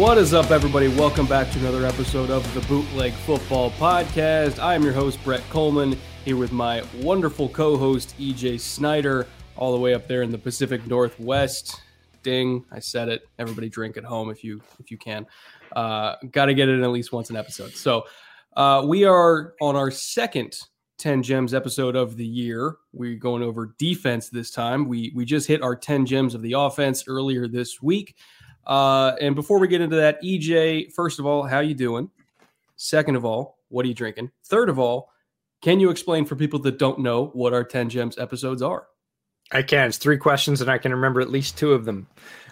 What is up, everybody? Welcome back to another episode of the Bootleg Football Podcast. I am your host, Brett Kollmann, here with my wonderful co host, EJ Snyder, all the way up there in the Pacific Northwest. Ding, I said it. Everybody drink at home if you if you can. Uh, Got to get it in at least once an episode. So uh, we are on our second 10 gems episode of the year. We're going over defense this time. We we just hit our 10 gems of the offense earlier this week. Uh, and before we get into that, EJ, first of all, how you doing? Second of all, what are you drinking? Third of all, can you explain for people that don't know what our 10 gems episodes are? I can. It's three questions, and I can remember at least two of them.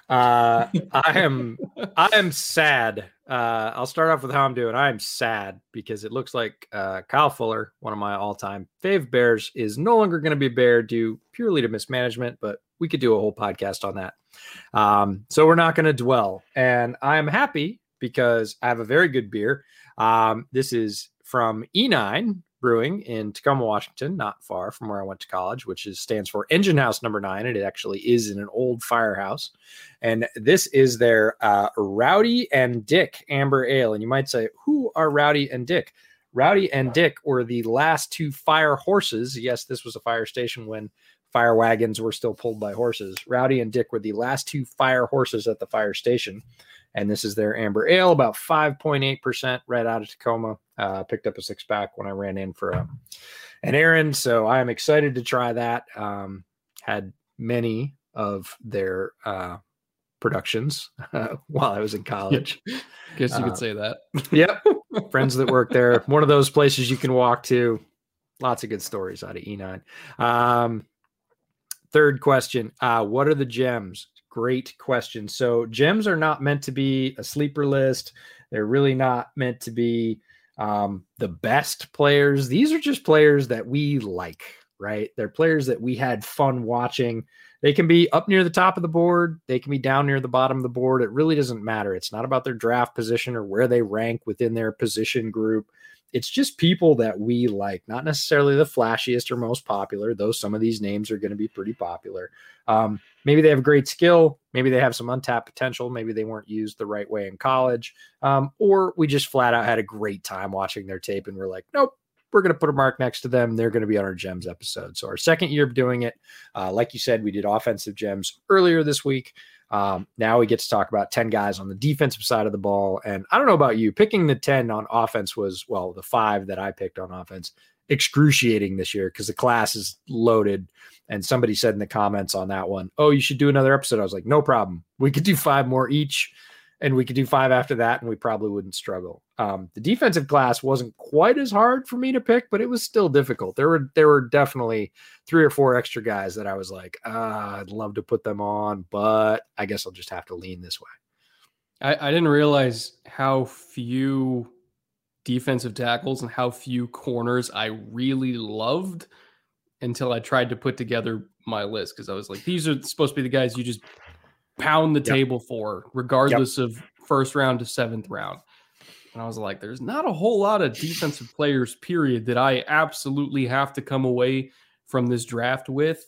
Uh, I am I am sad. Uh, I'll start off with how I'm doing. I am sad because it looks like uh, Kyle Fuller, one of my all-time fave Bears, is no longer going to be Bear due purely to mismanagement. But we could do a whole podcast on that. Um, so we're not going to dwell. And I am happy because I have a very good beer. Um, this is from E9 Brewing in Tacoma, Washington, not far from where I went to college, which is stands for Engine House Number Nine, and it actually is in an old firehouse. And this is their uh, Rowdy and Dick Amber Ale. And you might say, who are Rowdy and Dick? Rowdy and Dick were the last two fire horses. Yes, this was a fire station when fire wagons were still pulled by horses. Rowdy and Dick were the last two fire horses at the fire station. And this is their amber ale, about 5.8% right out of Tacoma. Uh, picked up a six pack when I ran in for a, an errand. So I am excited to try that. Um, had many of their uh, productions uh, while I was in college. Guess you could say that. yep. Friends that work there. One of those places you can walk to. Lots of good stories out of E9. Um, third question uh, What are the gems? Great question. So, gems are not meant to be a sleeper list. They're really not meant to be um, the best players. These are just players that we like, right? They're players that we had fun watching. They can be up near the top of the board, they can be down near the bottom of the board. It really doesn't matter. It's not about their draft position or where they rank within their position group. It's just people that we like, not necessarily the flashiest or most popular, though some of these names are going to be pretty popular. Um, maybe they have great skill. Maybe they have some untapped potential. Maybe they weren't used the right way in college. Um, or we just flat out had a great time watching their tape and we're like, nope, we're going to put a mark next to them. They're going to be on our gems episode. So, our second year of doing it, uh, like you said, we did offensive gems earlier this week. Um, now we get to talk about 10 guys on the defensive side of the ball. And I don't know about you, picking the 10 on offense was, well, the five that I picked on offense, excruciating this year because the class is loaded. And somebody said in the comments on that one, oh, you should do another episode. I was like, no problem. We could do five more each and we could do five after that, and we probably wouldn't struggle. Um, the defensive class wasn't quite as hard for me to pick, but it was still difficult. There were there were definitely three or four extra guys that I was like, ah, I'd love to put them on, but I guess I'll just have to lean this way. I, I didn't realize how few defensive tackles and how few corners I really loved until I tried to put together my list because I was like, these are supposed to be the guys you just pound the yep. table for, regardless yep. of first round to seventh round. And I was like, there's not a whole lot of defensive players, period, that I absolutely have to come away from this draft with.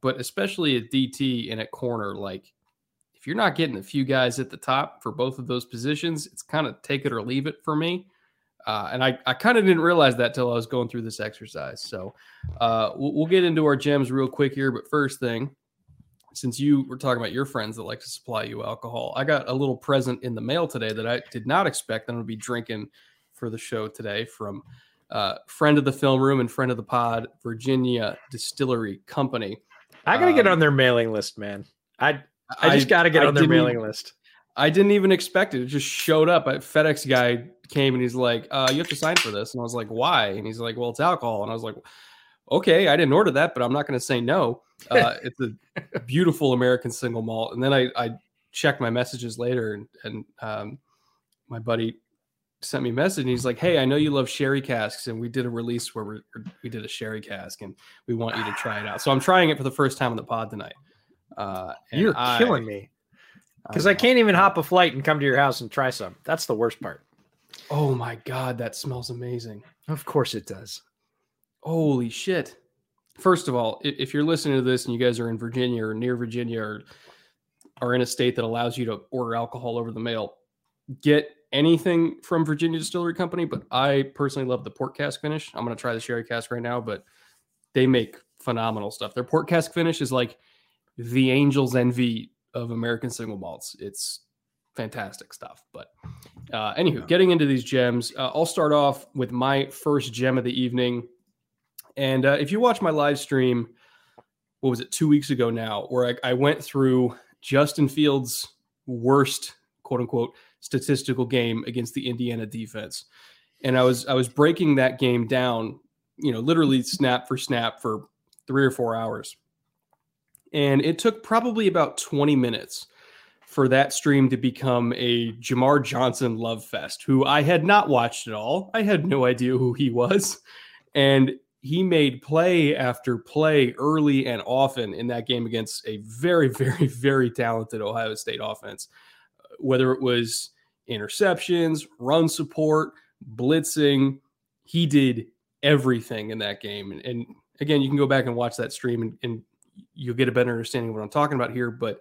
But especially at DT and at corner, like if you're not getting a few guys at the top for both of those positions, it's kind of take it or leave it for me. Uh, and I, I kind of didn't realize that till I was going through this exercise. So uh, we'll, we'll get into our gems real quick here. But first thing, since you were talking about your friends that like to supply you alcohol, I got a little present in the mail today that I did not expect. I'm going to be drinking for the show today from uh, friend of the film room and friend of the pod, Virginia Distillery Company. I gotta um, get on their mailing list, man. I I just got to get I on their mailing list. I didn't even expect it. It just showed up. A FedEx guy came and he's like, uh, "You have to sign for this," and I was like, "Why?" And he's like, "Well, it's alcohol," and I was like, "Okay, I didn't order that, but I'm not going to say no." Uh, it's a beautiful American single malt. And then I, I checked my messages later, and, and um, my buddy sent me a message, and he's like, "Hey, I know you love sherry casks, and we did a release where we we did a sherry cask, and we want you to try it out." So I'm trying it for the first time on the pod tonight. Uh, You're I, killing me because I, I, can't even hop a flight and come to your house and try some. That's the worst part. Oh my god, that smells amazing. Of course it does. Holy shit! First of all, if you're listening to this and you guys are in Virginia or near Virginia or are in a state that allows you to order alcohol over the mail, get anything from Virginia Distillery Company. But I personally love the port cask finish. I'm going to try the sherry cask right now, but they make phenomenal stuff. Their port cask finish is like the angel's envy of American single malts. It's fantastic stuff. But uh, anywho, getting into these gems, uh, I'll start off with my first gem of the evening. And uh, if you watch my live stream, what was it, two weeks ago now, where I, I went through Justin Fields' worst, quote unquote, statistical game against the Indiana defense. And I was I was breaking that game down, you know, literally snap for snap for three or four hours. And it took probably about 20 minutes for that stream to become a Jamar Johnson love fest, who I had not watched at all. I had no idea who he was. And he made play after play early and often in that game against a very, very, very talented Ohio State offense. Uh, whether it was interceptions, run support, blitzing, he did everything in that game. And, and again, you can go back and watch that stream and, and you'll get a better understanding of what I'm talking about here. But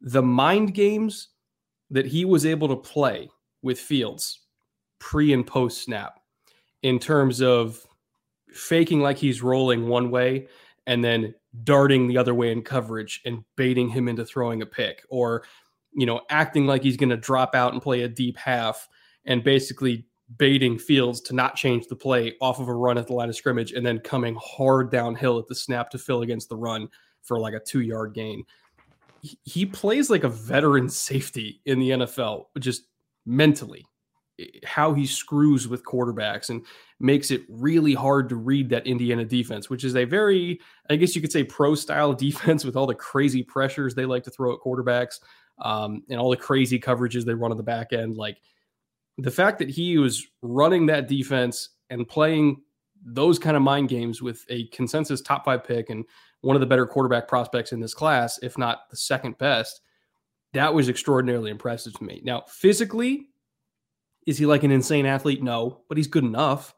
the mind games that he was able to play with Fields pre and post snap in terms of faking like he's rolling one way and then darting the other way in coverage and baiting him into throwing a pick or you know acting like he's going to drop out and play a deep half and basically baiting Fields to not change the play off of a run at the line of scrimmage and then coming hard downhill at the snap to fill against the run for like a two yard gain. He, plays like a veteran safety in the NFL, just mentally, how he screws with quarterbacks and makes it really hard to read that Indiana defense, which is a very, I guess you could say, pro style defense with all the crazy pressures they like to throw at quarterbacks um, and all the crazy coverages they run on the back end. Like the fact that he was running that defense and playing those kind of mind games with a consensus top five pick and one of the better quarterback prospects in this class, if not the second best. That was extraordinarily impressive to me. Now, physically, is he like an insane athlete? No, but he's good enough.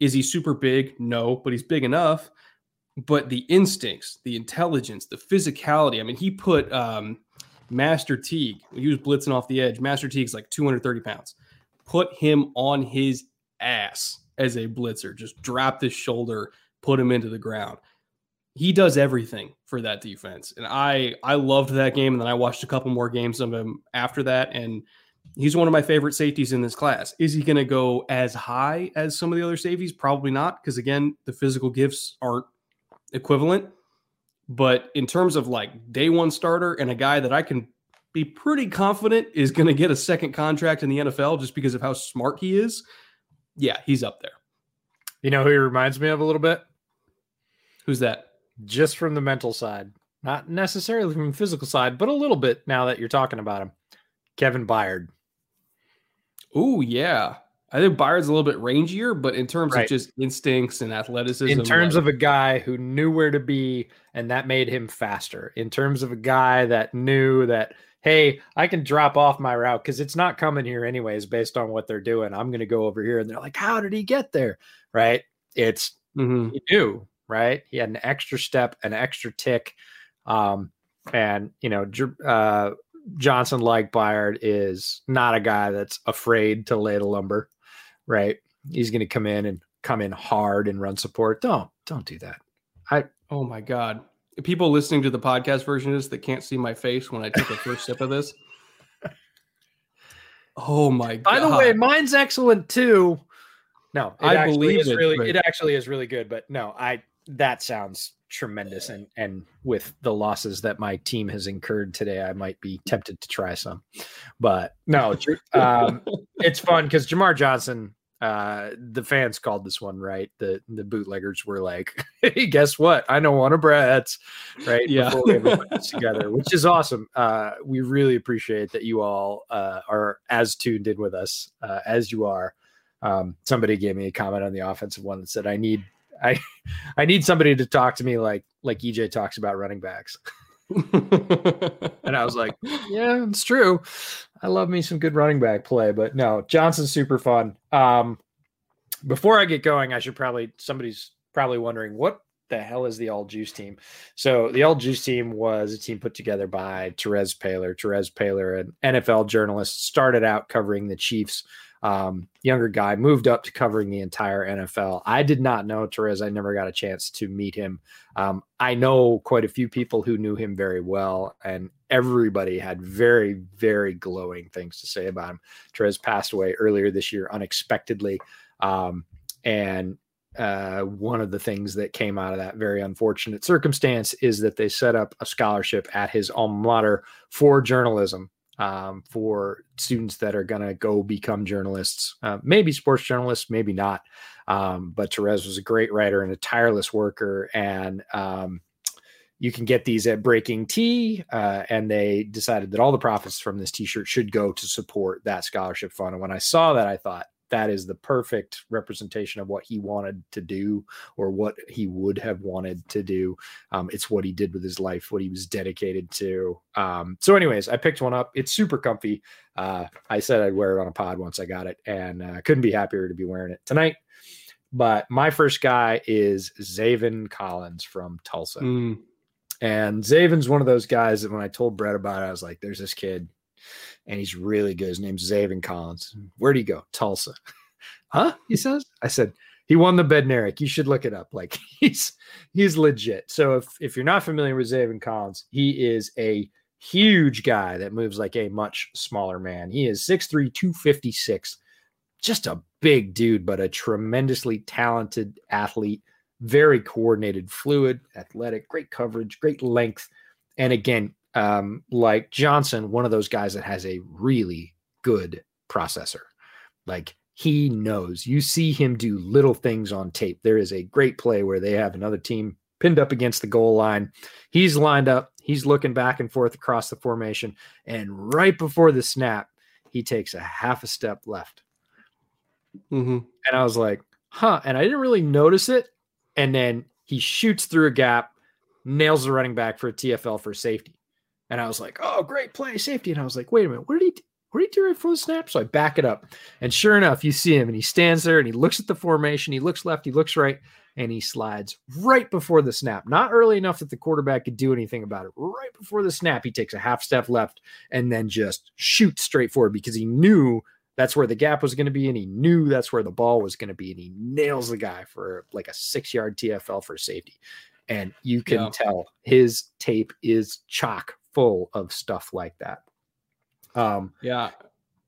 Is he super big? No, but he's big enough. But the instincts, the intelligence, the physicality. I mean, he put um, Master Teague, he was blitzing off the edge. Master Teague's like 230 pounds. Put him on his ass as a blitzer, just dropped his shoulder, put him into the ground he does everything for that defense. And I I loved that game. And then I watched a couple more games of him after that. And he's one of my favorite safeties in this class. Is he going to go as high as some of the other safeties? Probably not, because again, the physical gifts aren't equivalent. But in terms of like day one starter and a guy that I can be pretty confident is going to get a second contract in the NFL just because of how smart he is, yeah, he's up there. You know who he reminds me of a little bit? Who's that? just from the mental side, not necessarily from the physical side, but a little bit now that you're talking about him. Kevin Byard. Oh, yeah. I think Byard's a little bit rangier, but in terms right. of just instincts and athleticism, in terms like, of a guy who knew where to be and that made him faster, in terms of a guy that knew that hey, I can drop off my route because it's not coming here anyways, based on what they're doing. I'm going to go over here. And they're like, how did he get there? Right. It's, Mm-hmm. he knew, right? He had an extra step, an extra tick. Um, and, you know, uh, Johnson, like Byard, is not a guy that's afraid to lay the lumber, right? He's going to come in and come in hard and run support. Don't, don't do that. I oh my god. People listening to the podcast version of this that can't see my face when I take a first sip of this. Oh my god. By the way, mine's excellent too. No, I believe it, really but- it actually is really good, but no, I that sounds tremendous and and with the losses that my team has incurred today, I might be tempted to try some. But no, um, it's fun because Jamar Johnson, uh, the fans called this one right. The the bootleggers were like, "Hey, guess what? I know one of Brett's right." Yeah. before we ever put this together, which is awesome. Uh, we really appreciate that you all uh, are as tuned in with us uh, as you are. Um, somebody gave me a comment on the offensive one that said, "I need." I I need somebody to talk to me like like EJ talks about running backs. And I was like, yeah, it's true. I love me some good running back play, but no, Johnson's super fun. Um, before I get going, I should probably somebody's probably wondering what the hell is the All Juice team? So the All Juice team was a team put together by Terez Paylor. Terez Paylor, an NFL journalist, started out covering the Chiefs. Um, younger guy moved up to covering the entire NFL. I did not know Terez. I never got a chance to meet him. Um, I know quite a few people who knew him very well, and everybody had very, very glowing things to say about him. Terez passed away earlier this year unexpectedly. Um, and uh, one of the things that came out of that very unfortunate circumstance is that they set up a scholarship at his alma mater for journalism um, for students that are going to go become journalists, uh, maybe sports journalists, maybe not. Um, but Terez was a great writer and a tireless worker. And um, you can get these at BreakingT. Uh, and they decided that all the profits from this t shirt should go to support that scholarship fund. And when I saw that, I thought, that is the perfect representation of what he wanted to do or what he would have wanted to do. Um, it's what he did with his life, what he was dedicated to. Um, so, anyways, I picked one up. It's super comfy. Uh, I said I'd wear it on a pod once I got it, and uh, couldn't be happier to be wearing it tonight. But my first guy is Zaven Collins from Tulsa. Mm. And Zaven's one of those guys that when I told Brett about it, I was like, there's this kid and he's really good. His name's Zaven Collins. Where'd he go? Tulsa. huh? He says. I said, he won the Bednarik. You should look it up. Like he's he's legit. So if if you're not familiar with Zaven Collins, he is a huge guy that moves like a much smaller man. He is 6'3, 256. Just a big dude, but a tremendously talented athlete, very coordinated, fluid, athletic, great coverage, great length. And again, um, like Johnson, one of those guys that has a really good processor. Like he knows. You see him do little things on tape. There is a great play where they have another team pinned up against the goal line. He's lined up. He's looking back and forth across the formation. And right before the snap, he takes a half a step left. hmm And I was like, huh. And I didn't really notice it. And then he shoots through a gap, nails the running back for a TFL for safety. And I was like, oh, great play, safety. And I was like, wait a minute, what did he do? What did he do right before the snap? So I back it up. And sure enough, you see him and he stands there and he looks at the formation. He looks left, he looks right, and he slides right before the snap. Not early enough that the quarterback could do anything about it. Right before the snap, he takes a half step left and then just shoots straight forward because he knew that's where the gap was going to be. And he knew that's where the ball was going to be. And he nails the guy for like a six yard TFL for safety. And you can Yeah. tell his tape is chock full of stuff like that. Um, Yeah,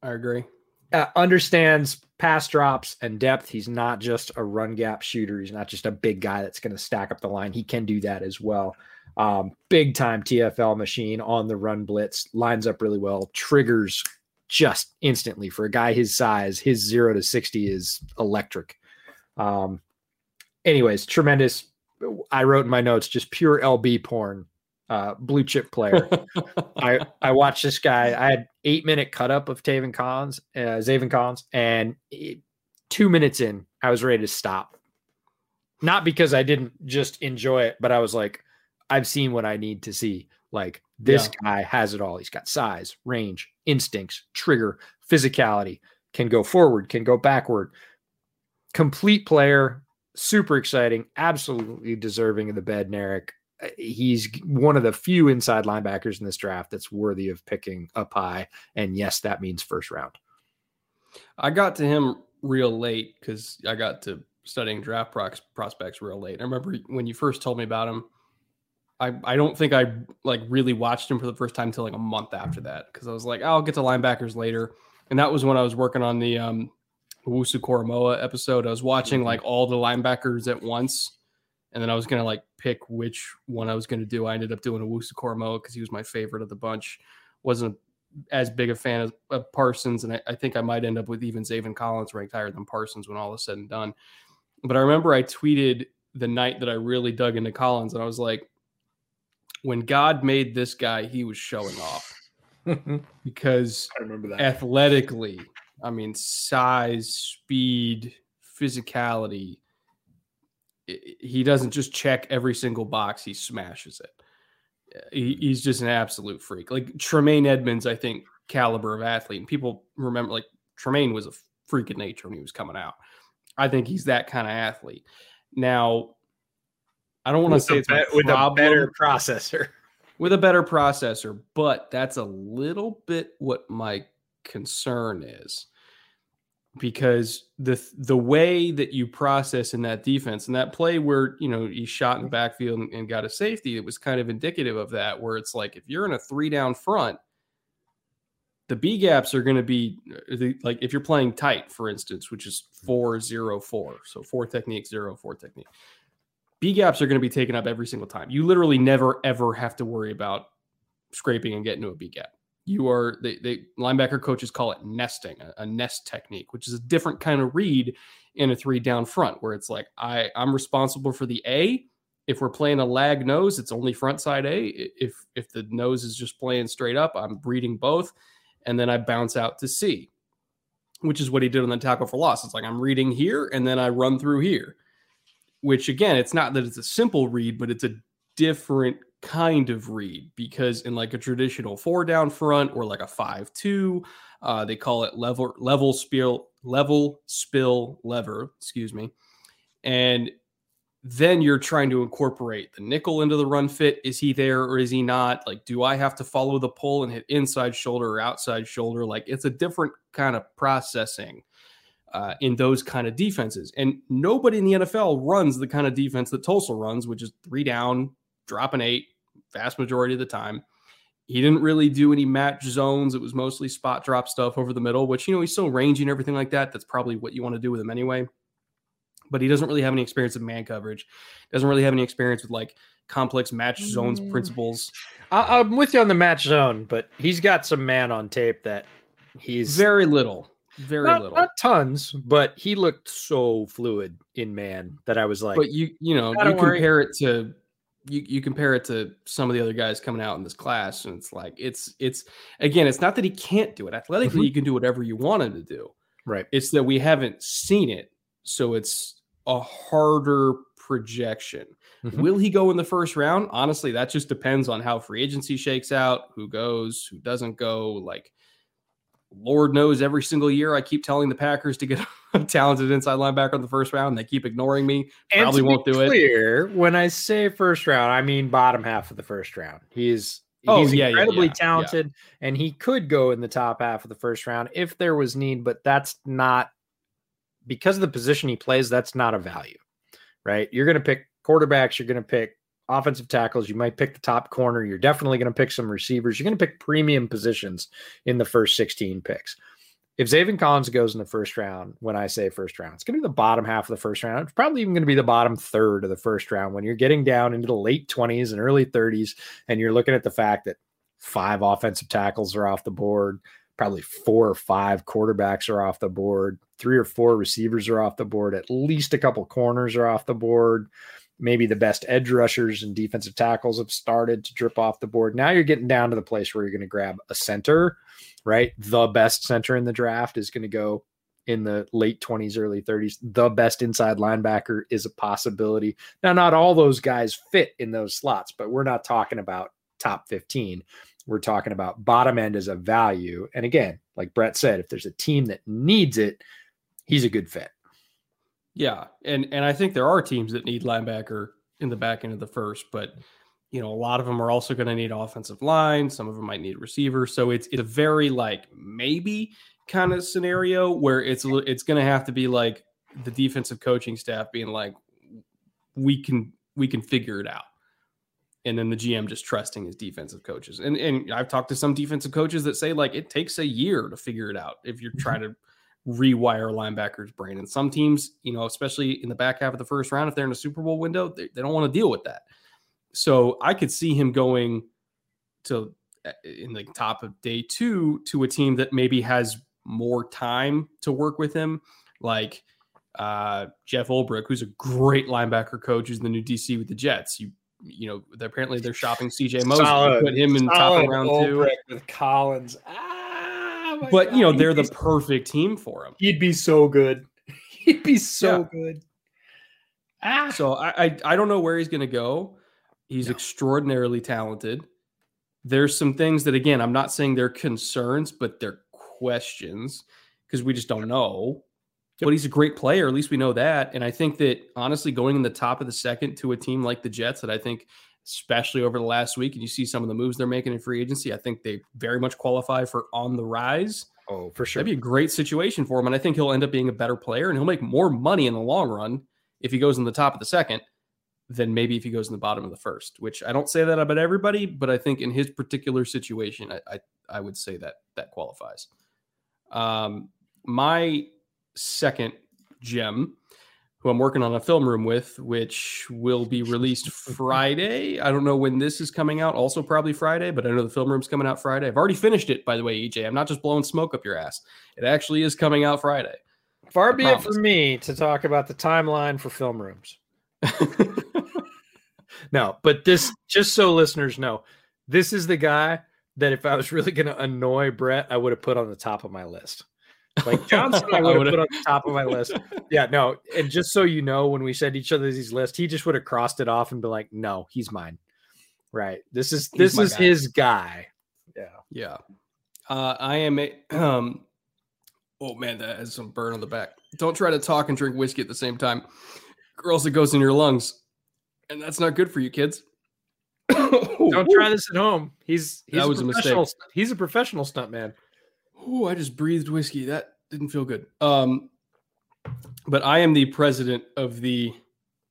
I agree. uh, understands pass drops and depth. He's not just a run gap shooter. He's not just a big guy that's going to stack up the line. He can do that as well. Um, big time TFL machine on the run blitz, lines up really well, triggers just instantly for a guy his size. His zero to 60 is electric. Um, anyways, tremendous. I wrote in my notes just pure LB porn, uh, blue chip player. I I watched this guy. I had eight minute cut up of Taven Collins, uh, Zaven Collins, and it- two minutes in, I was ready to stop. Not because I didn't just enjoy it, but I was like, I've seen what I need to see. Like this Yeah. guy has it all. He's got size, range, instincts, trigger, physicality, can go forward, can go backward. Complete player, super exciting, absolutely deserving of the Bednarik. He's one of the few inside linebackers in this draft that's worthy of picking up high. And yes, that means first round. I got to him real late because I got to studying draft prox- prospects real late. I remember when you first told me about him. I, I don't think I like really watched him for the first time until like a month after that because I was like, I'll get to linebackers later, and that was when I was working on the um, Wusu Koramoah episode. I was watching like all the linebackers at once, and then I was gonna like pick which one I was gonna do. I ended up doing a Wusu Koramoah because he was my favorite of the bunch. wasn't as big a fan of, of Parsons, and I, I think I might end up with even Zaven Collins ranked higher than Parsons when all is said and done. But I remember I tweeted the night that I really dug into Collins, and I was like, when God made this guy, he was showing off because I remember that. athletically, I mean, size, speed, physicality. He doesn't just check every single box; he smashes it. He, hmm. he's just an absolute freak. Like Tremaine Edmunds, I think caliber of athlete, and people remember like Tremaine was a freak of nature when he was coming out. I think he's that kind of athlete. Now, I don't want to say it's be- with a better processor. with a better processor, but that's a little bit what my concern is because the the way that you process in that defense and that play where you know he shot in the backfield and, and got a safety, it was kind of indicative of that. Where it's like if you're in a three down front, the B gaps are going to be uh, like if you're playing tight, for instance, which is four zero four, so four technique zero four technique. B gaps are going to be taken up every single time. You literally never ever have to worry about scraping and getting to a B gap. You are they, they linebacker coaches call it nesting, a, a nest technique, which is a different kind of read in a three down front, where it's like I I'm responsible for the A. If we're playing a lag nose, it's only front side A. If if the nose is just playing straight up, I'm reading both, and then I bounce out to C, which is what he did on the tackle for loss. It's like I'm reading here, and then I run through here which again, it's not that it's a simple read, but it's a different kind of read because in like a traditional four down front or like a five two, uh, they call it level level spill level spill lever, excuse me, and then you're trying to incorporate the nickel into the run fit. Is he there or is he not? Like, do I have to follow the pull and hit inside shoulder or outside shoulder? Like, it's a different kind of processing uh, in those kind of defenses. And nobody in the NFL runs the kind of defense that Tulsa runs, which is three down, drop an eight, vast majority of the time. He didn't really do any match zones. It was mostly spot drop stuff over the middle, which, you know, he's still rangy and everything like that. That's probably what you want to do with him anyway. But he doesn't really have any experience with man coverage, doesn't really have any experience with like complex match zones Mm. principles. I, I'm with you on the match zone, but he's got some man on tape that he's Very little. Very not, little. not tons, but he looked so fluid in man that I was like, but you you know "Ah, you don't worry." compare it to you you compare it to some of the other guys coming out in this class and it's like it's it's again it's not that he can't do it athletically Mhm. you can do whatever you want him to do right. it's that we haven't seen it so it's a harder projection Mhm. will he go in the first round honestly that just depends on how free agency shakes out who goes who doesn't go like Lord knows every single year I keep telling the Packers to get talented inside linebacker in the first round. And they keep ignoring me. And Probably won't do it. clear, When I say first round, I mean bottom half of the first round. He's Oh, he's yeah, yeah, incredibly yeah, yeah. talented, and he could go in the top half of the first round if there was need. But that's not because of the position he plays. That's not a value, right? You're going to pick quarterbacks. You're going to pick offensive tackles. You might pick the top corner. You're definitely going to pick some receivers. You're going to pick premium positions in the first 16 picks if Zaven Collins goes in the first round, when I say first round, it's going to be the bottom half of the first round. It's probably even going to be the bottom third of the first round when you're getting down into the late 20s and early 30s, and you're looking at the fact that five offensive tackles are off the board, probably four or five quarterbacks are off the board, three or four receivers are off the board, at least a couple corners are off the board. Maybe the best edge rushers and defensive tackles have started to drip off the board. Now you're getting down to the place where you're going to grab a center right? The best center in the draft is going to go in the late 20s, early 30s. The best inside linebacker is a possibility. Now, not all those guys fit in those slots, but we're not talking about top 15. We're talking about bottom end as a value. And again, like Brett said, if there's a team that needs it, he's a good fit. Yeah, and and I think there are teams that need linebacker in the back end of the first, but you know a lot of them are also going to need offensive line. Some of them might need receivers. So it's it's a very like maybe kind of scenario where it's it's going to have to be like the defensive coaching staff being like, we can we can figure it out and then the GM just trusting his defensive coaches. And and I've talked to some defensive coaches that say like it takes a year to figure it out if you're mm-hmm. trying to rewire linebacker's brain. And some teams, you know, especially in the back half of the first round, if they're in a Super Bowl window, they, they don't want to deal with that. So I could see him going to eh, in the top of day two to a team that maybe has more time to work with him, like uh, Jeff Ulbrich, who's a great linebacker coach, who's the new DC with the Jets. You you know, apparently they're shopping CJ Mosley, put him in top of round two with Collins. Ah, but God. you know, they're the perfect team for him. He'd be so good. He'd be so yeah. good. Ah. So I, I, I don't know where he's going to go. He's no. extraordinarily talented. There's some things that again, I'm not saying they're concerns, but they're questions because we just don't know. Yep. But he's a great player. At least we know that. And I think that honestly, going in the top of the second to a team like the Jets, that I think, especially over the last week, and you see some of the moves they're making in free agency, I think they very much qualify for on the rise. Oh, for sure. That'd be a great situation for him. And I think he'll end up being a better player and he'll make more money in the long run if he goes in the top of the second than maybe if he goes in the bottom of the first, which I don't say that about everybody, but I think in his particular situation, I, I, I would say that that qualifies. Um, my second gem, who I'm working on a film room with, which will be released Friday. I don't know when this is coming out, also probably Friday, but I know the film room's coming out Friday. I've already finished it, by the way, EJ. I'm not just blowing smoke up your ass. It actually is coming out Friday. Far be it from me to talk about the timeline for film rooms. no, but this, just so listeners know, this is the guy that if I was really going to annoy Brett, I would have put on the top of my list. Like Johnson, I would have put on the top of my list. Yeah, no. And just so you know, when we send each other these lists, he just would have crossed it off and be like, "No, he's mine." Right. This is he's this is guy. his guy. Yeah. Yeah. Uh, I am a. Um, oh man, that has some burn on the back. Don't try to talk and drink whiskey at the same time, or else it goes in your lungs, and that's not good for you, kids. Don't try this at home. He's he's that was a, a mistake. He's a professional stuntman. Oh, I just breathed whiskey. That didn't feel good. Um, but I am the president of the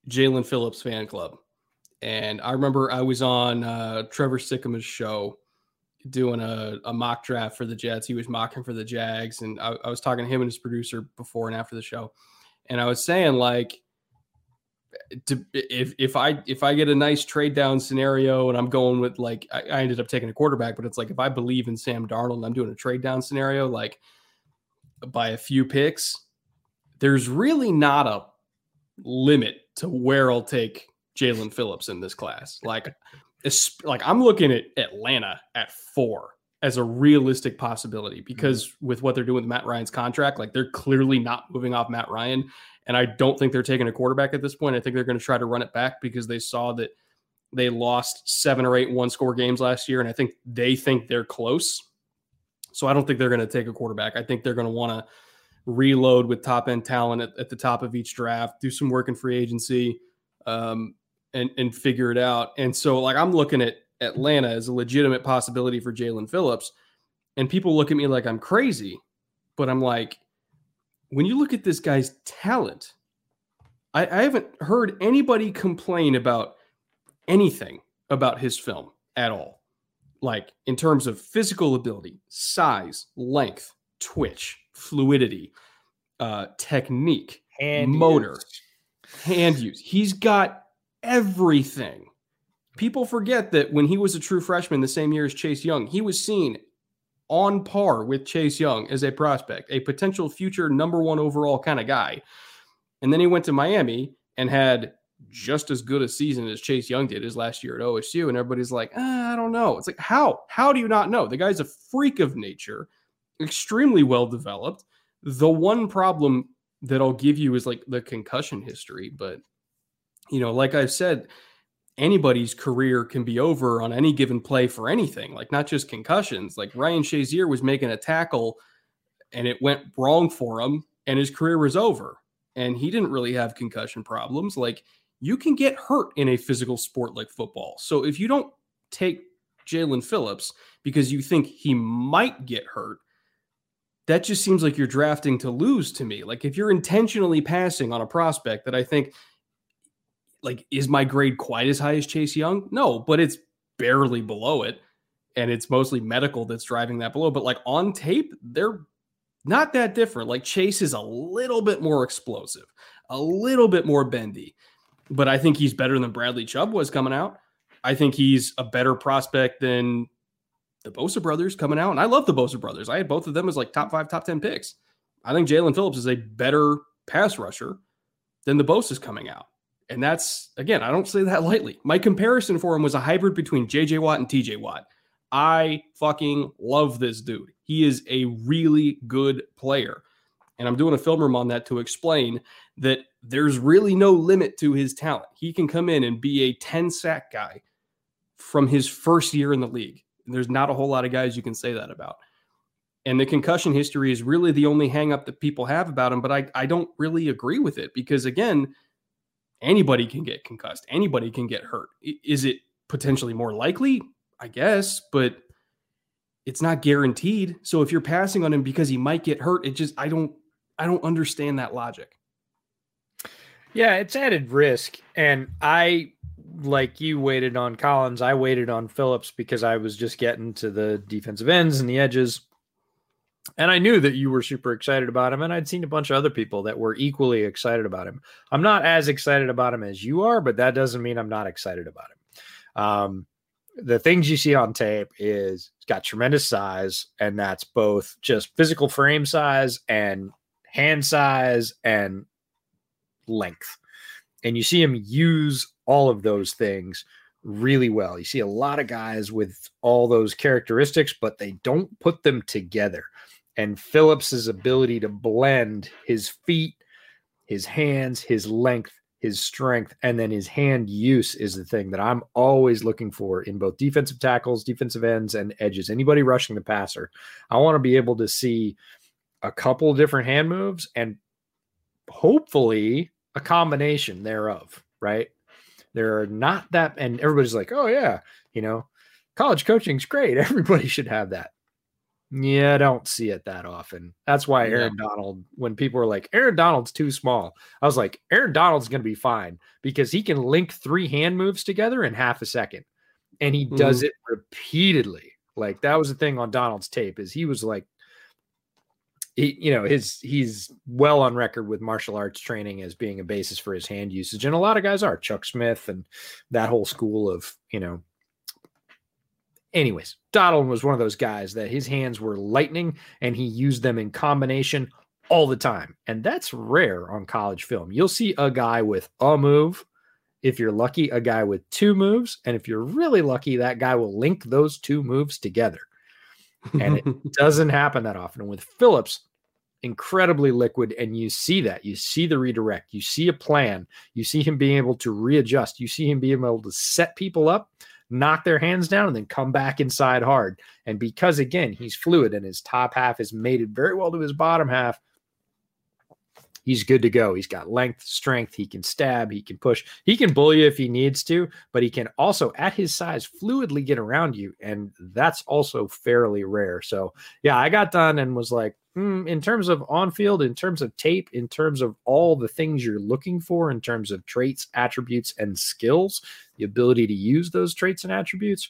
Jaelan Phillips fan club. And I remember I was on uh, Trevor Sikkema's show doing a, a, mock draft for the Jets. He was mocking for the Jags. And I, I was talking to him and his producer before and after the show. And I was saying, like, to, if if I if I get a nice trade down scenario and I'm going with like I, I, ended up taking a quarterback, but it's like if I believe in Sam Darnold and I'm doing a trade down scenario, like by a few picks, there's really not a limit to where I'll take Jaelan Phillips in this class. Like, like I'm looking at Atlanta at four as a realistic possibility because mm-hmm. with what they're doing with Matt Ryan's contract, like they're clearly not moving off Matt Ryan. And I don't think they're taking a quarterback at this point. I think they're going to try to run it back because they saw that they lost seven or eight one score games last year. And I think they think they're close. So I don't think they're going to take a quarterback. I think they're going to want to reload with top end talent at, at, the top of each draft, do some work in free agency, um, and and figure it out. And so like I'm looking at Atlanta as a legitimate possibility for Jaelan Phillips, and people look at me like I'm crazy, but I'm like, when you look at this guy's talent, I, I haven't heard anybody complain about anything about his film at all. Like in terms of physical ability, size, length, twitch, fluidity, uh, technique, hand motor, use. hand use. He's got everything. People forget that when he was a true freshman the same year as Chase Young, he was seen on par with Chase Young as a prospect, a potential future number one overall kind of guy. And then he went to Miami and had just as good a season as Chase Young did his last year at OSU. And everybody's like, ah, I don't know. It's like, how? How do you not know? The guy's a freak of nature, extremely well developed. The one problem that I'll give you is like the concussion history. But, you know, like I've said, anybody's career can be over on any given play for anything, like not just concussions. Like Ryan Shazier was making a tackle and it went wrong for him and his career was over. And he didn't really have concussion problems. Like you can get hurt in a physical sport like football. So if you don't take Jaelan Phillips because you think he might get hurt, that just seems like you're drafting to lose to me. Like if you're intentionally passing on a prospect that I think like is my grade quite as high as Chase Young? No, but it's barely below it. And it's mostly medical that's driving that below. But like on tape, they're not that different. Like Chase is a little bit more explosive, a little bit more bendy. But I think he's better than Bradley Chubb was coming out. I think he's a better prospect than the Bosa brothers coming out. And I love the Bosa brothers. I had both of them as like top five, top 10 picks. I think Jaelan Phillips is a better pass rusher than the Bosa's coming out. And that's, again, I don't say that lightly. My comparison for him was a hybrid between JJ Watt and TJ Watt. I fucking love this dude. He is a really good player. And I'm doing a film room on that to explain that there's really no limit to his talent. He can come in and be a 10 sack guy from his first year in the league. There's not a whole lot of guys you can say that about. And the concussion history is really the only hangup that people have about him. But I, I don't really agree with it because, again, anybody can get concussed, anybody can get hurt. Is it potentially more likely? I guess, but it's not guaranteed. So if you're passing on him because he might get hurt, it just I don't I don't understand that logic. Yeah, it's added risk. And I like you waited on Collins, I waited on Phillips because I was just getting to the defensive ends and the edges. And I knew that you were super excited about him, and I'd seen a bunch of other people that were equally excited about him. I'm not as excited about him as you are, but that doesn't mean I'm not excited about him. Um, the things you see on tape is he's got tremendous size, and that's both just physical frame size and hand size and length. And you see him use all of those things really well. You see a lot of guys with all those characteristics, but they don't put them together and Phillips's ability to blend his feet, his hands, his length, his strength, and then his hand use is the thing that I'm always looking for in both defensive tackles, defensive ends, and edges. Anybody rushing the passer, I want to be able to see a couple of different hand moves and hopefully a combination thereof, right? There are not that, and everybody's like, oh, yeah, you know, college coaching's great. Everybody should have that. Yeah, I don't see it that often. That's why Aaron yeah. Donald, when people were like, Aaron Donald's too small, I was like, Aaron Donald's going to be fine because he can link three hand moves together in half a second. And he does mm-hmm. it repeatedly. Like that was the thing on Donald's tape is he was like, he, you know, his he's well on record with martial arts training as being a basis for his hand usage. And a lot of guys are Chuck Smith and that whole school of, you know, anyways, Donald was one of those guys that his hands were lightning and he used them in combination all the time. And that's rare on college film. You'll see a guy with a move. If you're lucky, a guy with two moves. And if you're really lucky, that guy will link those two moves together. And it doesn't happen that often. And with Phillips, incredibly liquid. And you see that. You see the redirect. You see a plan. You see him being able to readjust. You see him being able to set people up knock their hands down, and then come back inside hard. And because, again, he's fluid and his top half is mated very well to his bottom half, he's good to go. He's got length, strength. He can stab. He can push. He can bully you if he needs to, but he can also, at his size, fluidly get around you. And that's also fairly rare. So, yeah, I got done and was like, mm, in terms of on field, in terms of tape, in terms of all the things you're looking for, in terms of traits, attributes, and skills, the ability to use those traits and attributes,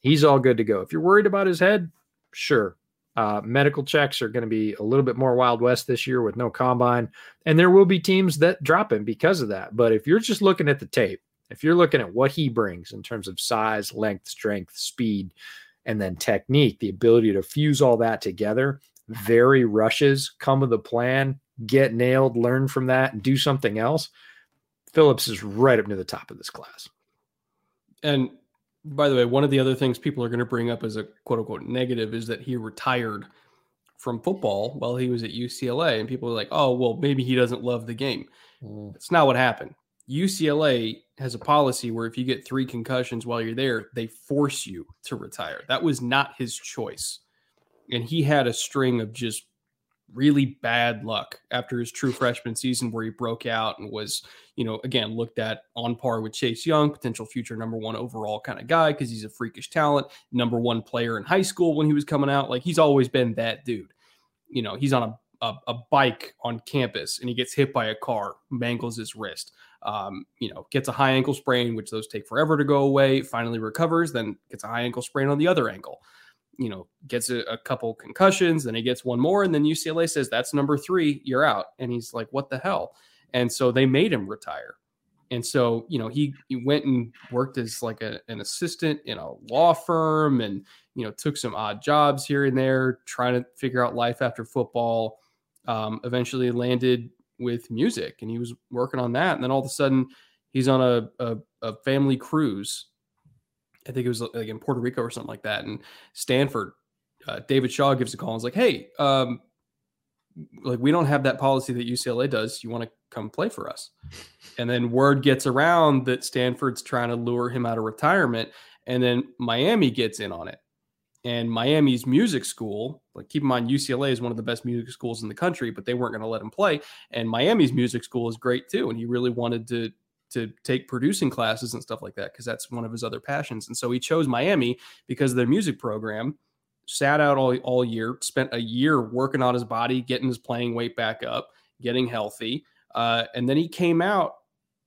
he's all good to go. If you're worried about his head, sure. Uh, medical checks are going to be a little bit more Wild West this year with no combine, and there will be teams that drop him because of that. But if you're just looking at the tape, if you're looking at what he brings in terms of size, length, strength, speed, and then technique, the ability to fuse all that together, very rushes, come with a plan, get nailed, learn from that, and do something else. Phillips is right up near the top of this class. And by the way, one of the other things people are going to bring up as a quote unquote negative is that he retired from football while he was at UCLA. And people are like, oh, well, maybe he doesn't love the game. Mm. It's not what happened. UCLA has a policy where if you get three concussions while you're there, they force you to retire. That was not his choice. And he had a string of just really bad luck after his true freshman season where he broke out and was, you know, again, looked at on par with Chase Young, potential future number one overall kind of guy because he's a freakish talent, number one player in high school when he was coming out. Like he's always been that dude. You know, he's on a a, a, bike on campus and he gets hit by a car, mangles his wrist. Um, you know, gets a high ankle sprain, which those take forever to go away. Finally recovers, then gets a high ankle sprain on the other ankle. You know, gets a, a couple concussions, then he gets one more, and then UCLA says that's number three, you're out. And he's like, "What the hell?" And so they made him retire. And so, you know, he, he went and worked as like a, an assistant in a law firm and, you know, took some odd jobs here and there, trying to figure out life after football um, eventually landed with music and he was working on that. And then all of a sudden he's on a, a, a family cruise. I think it was like in Puerto Rico or something like that. And Stanford, uh, David Shaw gives a call and is like, Hey, um, like we don't have that policy that UCLA does. You want to come play for us? And then word gets around that Stanford's trying to lure him out of retirement. And then Miami gets in on it and Miami's music school, like keep in mind, UCLA is one of the best music schools in the country, but they weren't going to let him play. And Miami's music school is great too. And he really wanted to to take producing classes and stuff like that because that's one of his other passions. And so he chose Miami because their music program. Sat out all, all year, spent a year working on his body, getting his playing weight back up, getting healthy. Uh, and then he came out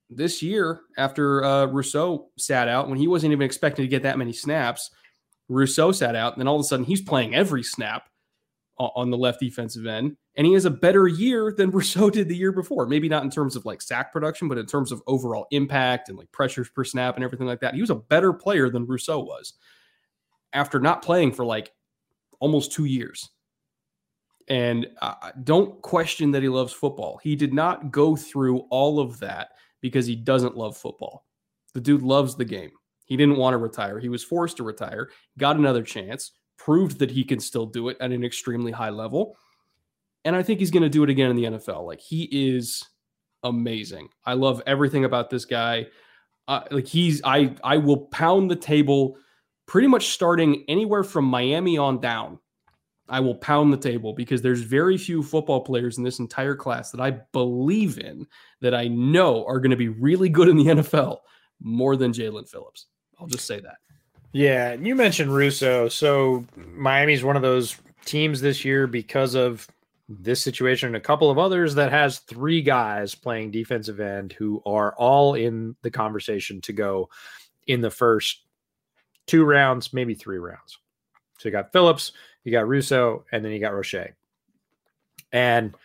this year after uh, Rousseau sat out when he wasn't even expecting to get that many snaps Rousseau sat out, and then all of a sudden he's playing every snap on the left defensive end, and he has a better year than Rousseau did the year before. Maybe not in terms of like sack production, but in terms of overall impact and like pressures per snap and everything like that. He was a better player than Rousseau was after not playing for like almost two years. And uh, don't question that he loves football. He did not go through all of that because he doesn't love football. The dude loves the game. He didn't want to retire. He was forced to retire, got another chance, proved that he can still do it at an extremely high level. And I think he's going to do it again in the NFL. Like he is amazing. I love everything about this guy. Uh, like he's I I will pound the table pretty much starting anywhere from Miami on down. I will pound the table because there's very few football players in this entire class that I believe in that I know are going to be really good in the NFL more than Jaelan Phillips. I'll just say that. Yeah, you mentioned Rousseau. So Miami's one of those teams this year because of this situation and a couple of others that has three guys playing defensive end who are all in the conversation to go in the first two rounds, maybe three rounds. So you got Phillips, you got Rousseau, and then you got Roche. And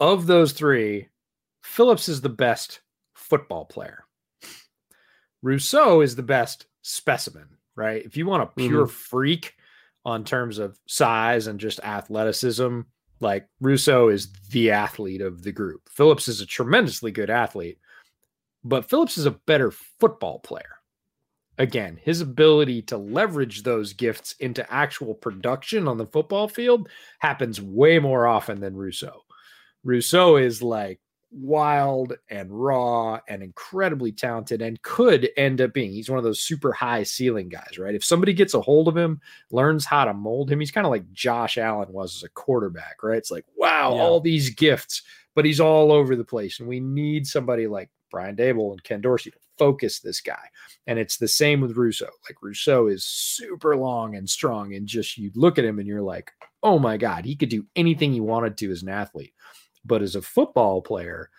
of those three, Phillips is the best football player. Rousseau is the best specimen, right? If you want a pure mm-hmm. freak on terms of size and just athleticism, like Rousseau is the athlete of the group. Phillips is a tremendously good athlete, but Phillips is a better football player. Again, his ability to leverage those gifts into actual production on the football field happens way more often than Rousseau. Rousseau is like wild and raw and incredibly talented and could end up being he's one of those super high ceiling guys right? If somebody gets a hold of him learns how to mold him he's kind of like josh allen was as a quarterback right? It's like wow yeah. all these gifts but he's all over the place and we need somebody like brian daboll and ken dorsey to focus this guy and it's the same with rousseau like rousseau is super long and strong and just you look at him and you're like oh my god he could do anything he wanted to as an athlete but as a football player,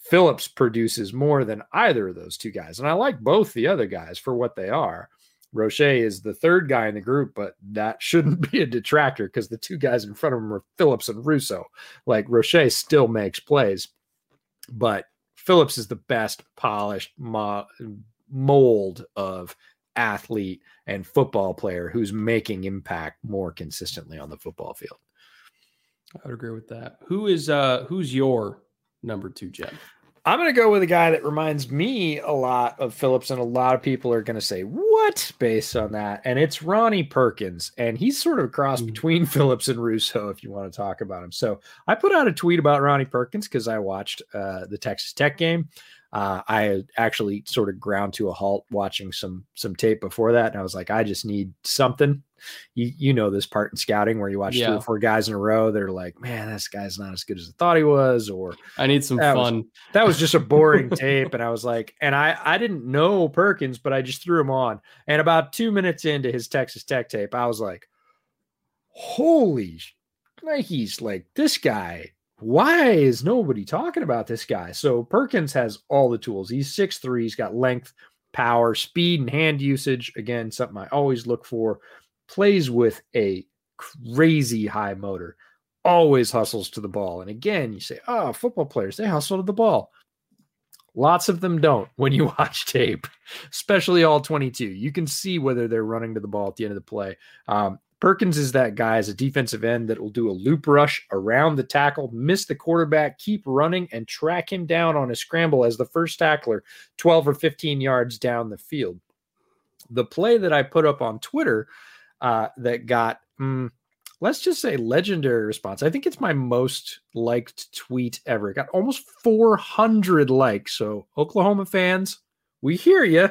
Phillips produces more than either of those two guys. And I like both the other guys for what they are. Roche is the third guy in the group, but that shouldn't be a detractor because the two guys in front of him are Phillips and Rousseau. Like Roche still makes plays, but Phillips is the best polished mo- mold of athlete and football player who's making impact more consistently on the football field. I would agree with that. Who is uh who's your number two Jeff? I'm going to go with a guy that reminds me a lot of Phillips, and a lot of people are going to say, What? based on that. And it's Ronnie Perkins. And he's sort of a cross mm. between Phillips and Rousseau, if you want to talk about him. So I put out a tweet about Ronnie Perkins because I watched uh, the Texas Tech game. Uh, I actually sort of ground to a halt watching some some tape before that, and I was like, I just need something. You you know this part in scouting where you watch Yeah. three or four guys in a row. They're like, man, this guy's not as good as I thought he was, or I need some That was- fun. that was just a boring tape. And I was like, and I I didn't know Perkins, but I just threw him on. And about two minutes into his Texas Tech tape, I was like, holy Nikes, like this guy. Why is nobody talking about this guy? So Perkins has all the tools. He's 6'3, he's got length, power, speed, and hand usage. Again, something I always look for. Plays with a crazy high motor always hustles to the ball. And again, you say, oh, football players, they hustle to the ball. Lots of them don't when you watch tape, especially all 22. You can see whether they're running to the ball at the end of the play. Um, Perkins is that guy as a defensive end that will do a loop rush around the tackle, miss the quarterback, keep running, and track him down on a scramble as the first tackler 12 or 15 yards down the field. The play that I put up on Twitter uh, that got, mm, let's just say, legendary response. I think it's my most liked tweet ever. It got almost 400 likes. So, Oklahoma fans, we hear you.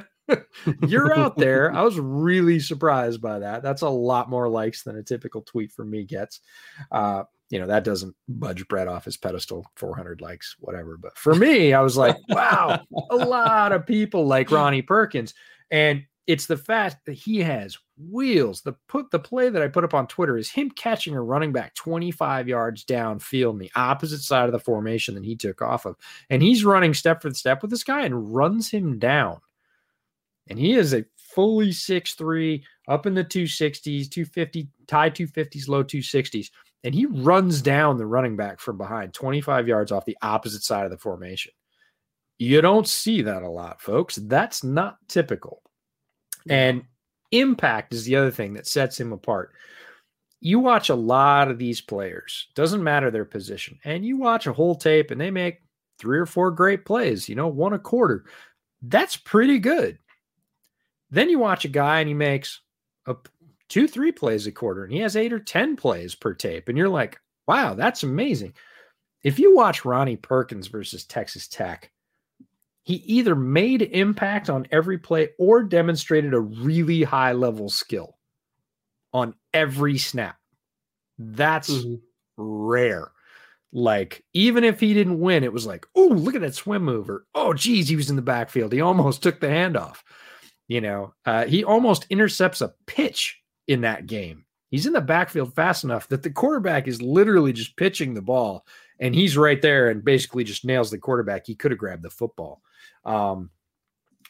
You're out there. I was really surprised by that. That's a lot more likes than a typical tweet from me gets. Uh, you know, that doesn't budge Brett off his pedestal, 400 likes, whatever. But for me, I was like, wow, a lot of people like Ronnie Perkins. And it's the fact that he has wheels. The put the play that I put up on Twitter is him catching a running back 25 yards downfield in the opposite side of the formation that he took off of. And he's running step for step with this guy and runs him down. And he is a fully 6'3, up in the 260s, 250, high 250s, low 260s. And he runs down the running back from behind 25 yards off the opposite side of the formation. You don't see that a lot, folks. That's not typical. And impact is the other thing that sets him apart. You watch a lot of these players, doesn't matter their position, and you watch a whole tape and they make three or four great plays, you know, one a quarter. That's pretty good. Then you watch a guy and he makes a two, three plays a quarter, and he has eight or 10 plays per tape. And you're like, wow, that's amazing. If you watch Ronnie Perkins versus Texas Tech, he either made impact on every play or demonstrated a really high level skill on every snap. That's Mhm. rare. Like, even if he didn't win, it was like, oh, look at that swim move, or oh, geez, he was in the backfield. He almost took the handoff. You know, uh, he almost intercepts a pitch in that game. He's in the backfield fast enough that the quarterback is literally just pitching the ball, and he's right there and basically just nails the quarterback. He could have grabbed the football. Um,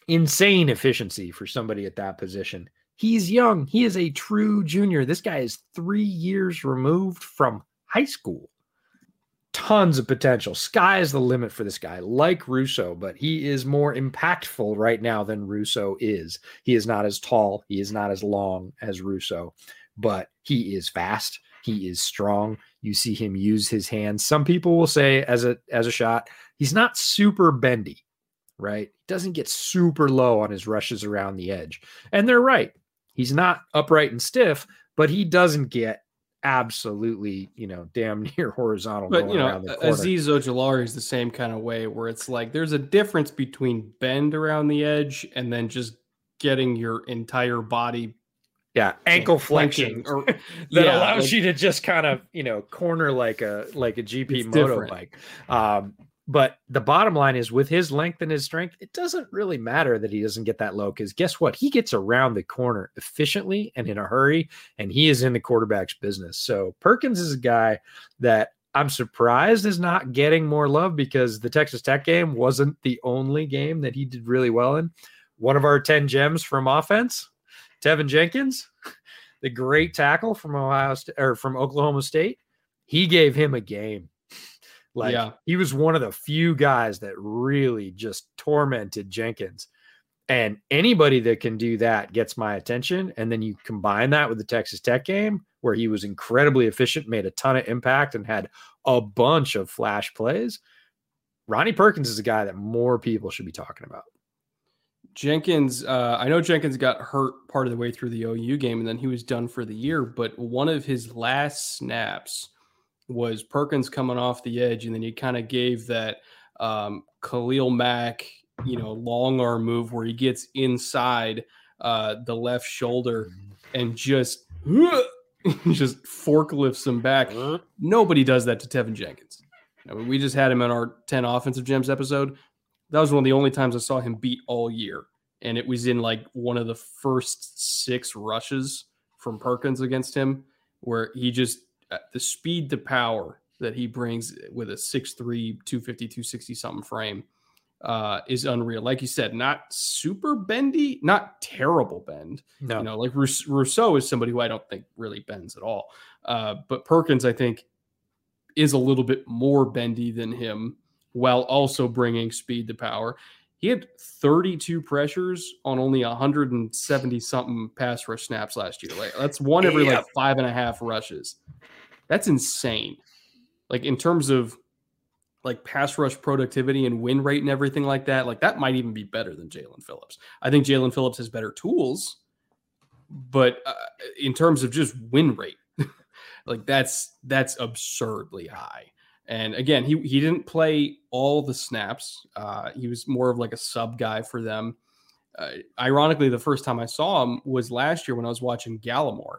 insane efficiency for somebody at that position. He's young. He is a true junior. This guy is three years removed from high school. Tons of potential. Sky is the limit for this guy, like Rousseau, but he is more impactful right now than Rousseau is. He is not as tall, he is not as long as Rousseau, but he is fast. He is strong. You see him use his hands. Some people will say as a as a shot, he's not super bendy, right? He doesn't get super low on his rushes around the edge. And they're right. He's not upright and stiff, but he doesn't get absolutely, you know, damn near horizontal But going you know, around the. Azeez Ojulari is the same kind of way where it's like there's a difference between bend around the edge and then just getting your entire body yeah, ankle flexion or that yeah, allows like- you to just kind of, you know, corner like a like a GP moto different. bike. Um, but the bottom line is with his length and his strength, it doesn't really matter that he doesn't get that low because guess what? He gets around the corner efficiently and in a hurry, and he is in the quarterback's business. So Perkins is a guy that I'm surprised is not getting more love because the Texas Tech game wasn't the only game that he did really well in. One of our 10 gems from offense, Teven Jenkins, the great tackle from Ohio State or from Oklahoma State, he gave him a game. Like Yeah. he was one of the few guys that really just tormented Jenkins. And anybody that can do that gets my attention. And then you combine that with the Texas Tech game, where he was incredibly efficient, made a ton of impact, and had a bunch of flash plays. Ronnie Perkins is a guy that more people should be talking about. Jenkins, uh, I know Jenkins got hurt part of the way through the OU game and then he was done for the year. But one of his last snaps was Perkins coming off the edge, and then he kind of gave that um, Khalil Mack you know, long arm move where he gets inside uh, the left shoulder and just just forklifts him back. Nobody does that to Teven Jenkins. I mean, we just had him in our 10 offensive gems episode. That was one of the only times I saw him beat all year. And it was in like one of the first six rushes from Perkins against him, where he just the speed to power that he brings with a 6'3, 250, 260 something frame uh, is unreal. Like you said, not super bendy, not terrible bend. No. You know, like Rousseau is somebody who I don't think really bends at all. Uh, but Perkins, I think, is a little bit more bendy than him while also bringing speed to power. He had 32 pressures on only 170 something pass rush snaps last year. Like that's one every yeah. like five and a half rushes. That's insane. Like in terms of like pass rush productivity and win rate and everything like that, like that might even be better than Jaelan Phillips. I think Jaelan Phillips has better tools, but uh, in terms of just win rate, like that's that's absurdly high. And again, he he didn't play all the snaps. Uh, he was more of like a sub guy for them. Uh, ironically, the first time I saw him was last year when I was watching Gallimore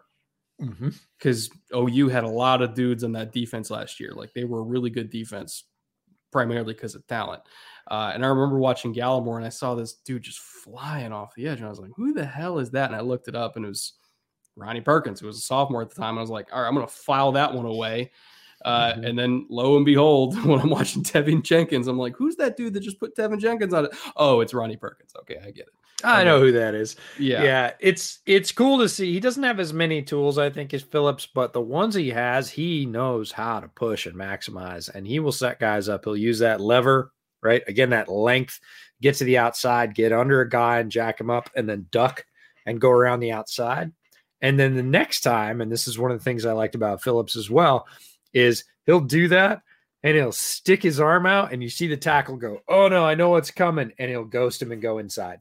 because mm-hmm. OU had a lot of dudes on that defense last year. Like they were a really good defense primarily because of talent. Uh, and I remember watching Gallimore and I saw this dude just flying off the edge. And I was like, who the hell is that? And I looked it up and it was Ronnie Perkins, who was a sophomore at the time. I was like, all right, I'm going to file that one away. Uh, mm-hmm. And then lo and behold, when I'm watching Teven Jenkins, I'm like, who's that dude that just put Teven Jenkins on it? Oh, it's Ronnie Perkins. Okay, I get it. I know who that is. Yeah. Yeah. It's it's cool to see. He doesn't have as many tools, I think, as Phillips, but the ones he has, he knows how to push and maximize. And he will set guys up. He'll use that lever, right? Again, that length, get to the outside, get under a guy and jack him up, and then duck and go around the outside. And then the next time, and this is one of the things I liked about Phillips as well, is he'll do that and he'll stick his arm out, and you see the tackle go, Oh no, I know what's coming, and he'll ghost him and go inside.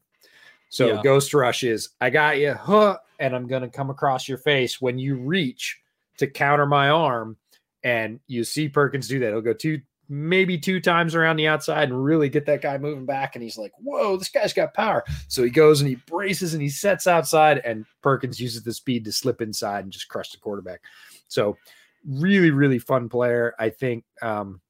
So yeah. ghost rush is I got you, huh, and I'm gonna come across your face when you reach to counter my arm. And you see Perkins do that. He'll go two, maybe two times around the outside and really get that guy moving back. And he's like, Whoa, this guy's got power. So he goes and he braces and he sets outside, and Perkins uses the speed to slip inside and just crush the quarterback. So really, really fun player. I think um,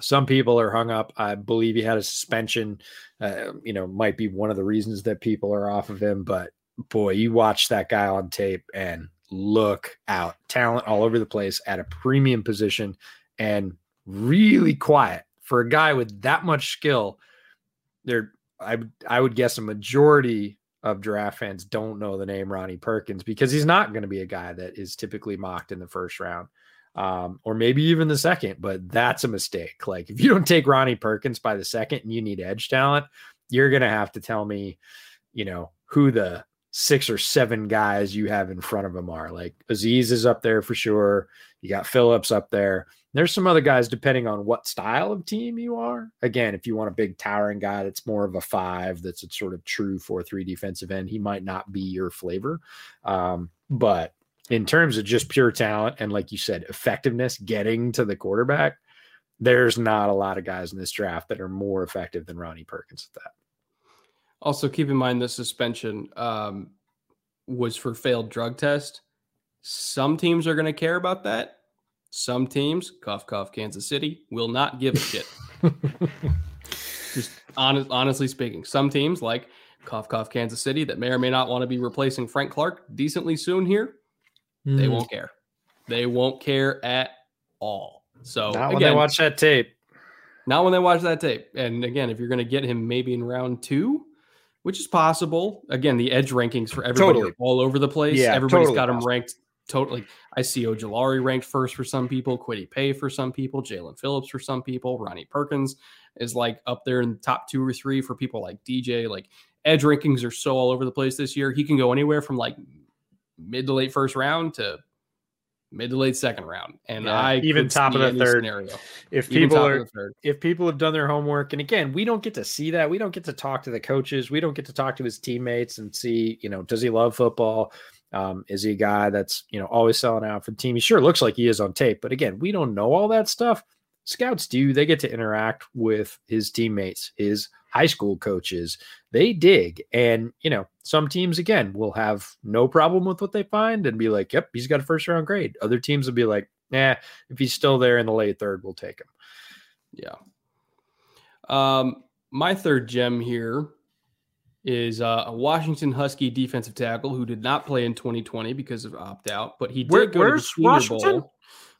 some people are hung up. I believe he had a suspension. Uh, you know, might be one of the reasons that people are off of him. But boy, you watch that guy on tape and look out. Talent all over the place at a premium position and really quiet for a guy with that much skill. There, I I would guess a majority of draft fans don't know the name Ronnie Perkins because he's not going to be a guy that is typically mocked in the first round um, or maybe even the second, but that's a mistake. Like if you don't take Ronnie Perkins by the second and you need edge talent, you're going to have to tell me, you know, who the six or seven guys you have in front of him are. Like Azeez is up there for sure. You got Phillips up there. There's some other guys depending on what style of team you are. Again, if you want a big towering guy that's more of a five, that's a sort of true 4 3 defensive end, he might not be your flavor. Um, but in terms of just pure talent and like you said effectiveness getting to the quarterback there's not a lot of guys in this draft that are more effective than ronnie perkins at that also keep in mind the suspension um, was for failed drug test some teams are going to care about that some teams cough cough kansas city will not give a shit just honest, honestly speaking some teams like cough cough kansas city that may or may not want to be replacing frank clark decently soon here Mm. They won't care. They won't care at all. So not when they watch that tape. Not when they watch that tape. And again, if you're going to get him maybe in round two, which is possible. Again, the edge rankings for everybody totally. all over the place. Yeah, Everybody's totally got him ranked totally. I see Ojulari ranked first for some people, Kwity Paye for some people, Jaelan Phillips for some people, Ronnie Perkins is like up there in the top two or three for people like DJ. Like edge rankings are so all over the place this year. He can go anywhere from like mid to late first round to mid to late second round, and yeah, I even top of the third. Scenario. If even people are, if people have done their homework, and again, we don't get to see that. We don't get to talk to the coaches. We don't get to talk to his teammates and see, you know, does he love football? Um, is he a guy that's you know always selling out for the team? He sure looks like he is on tape, but again, we don't know all that stuff. Scouts do. They get to interact with his teammates, his high school coaches, they dig. And, you know, some teams, again, will have no problem with what they find and be like, yep, he's got a first round grade. Other teams will be like, nah, if he's still there in the late third, we'll take him. Yeah. Um, my third gem here is uh, a Washington Husky defensive tackle who did not play in 2020 because of opt out, but he did Where- go where's to the Senior Washington? Bowl.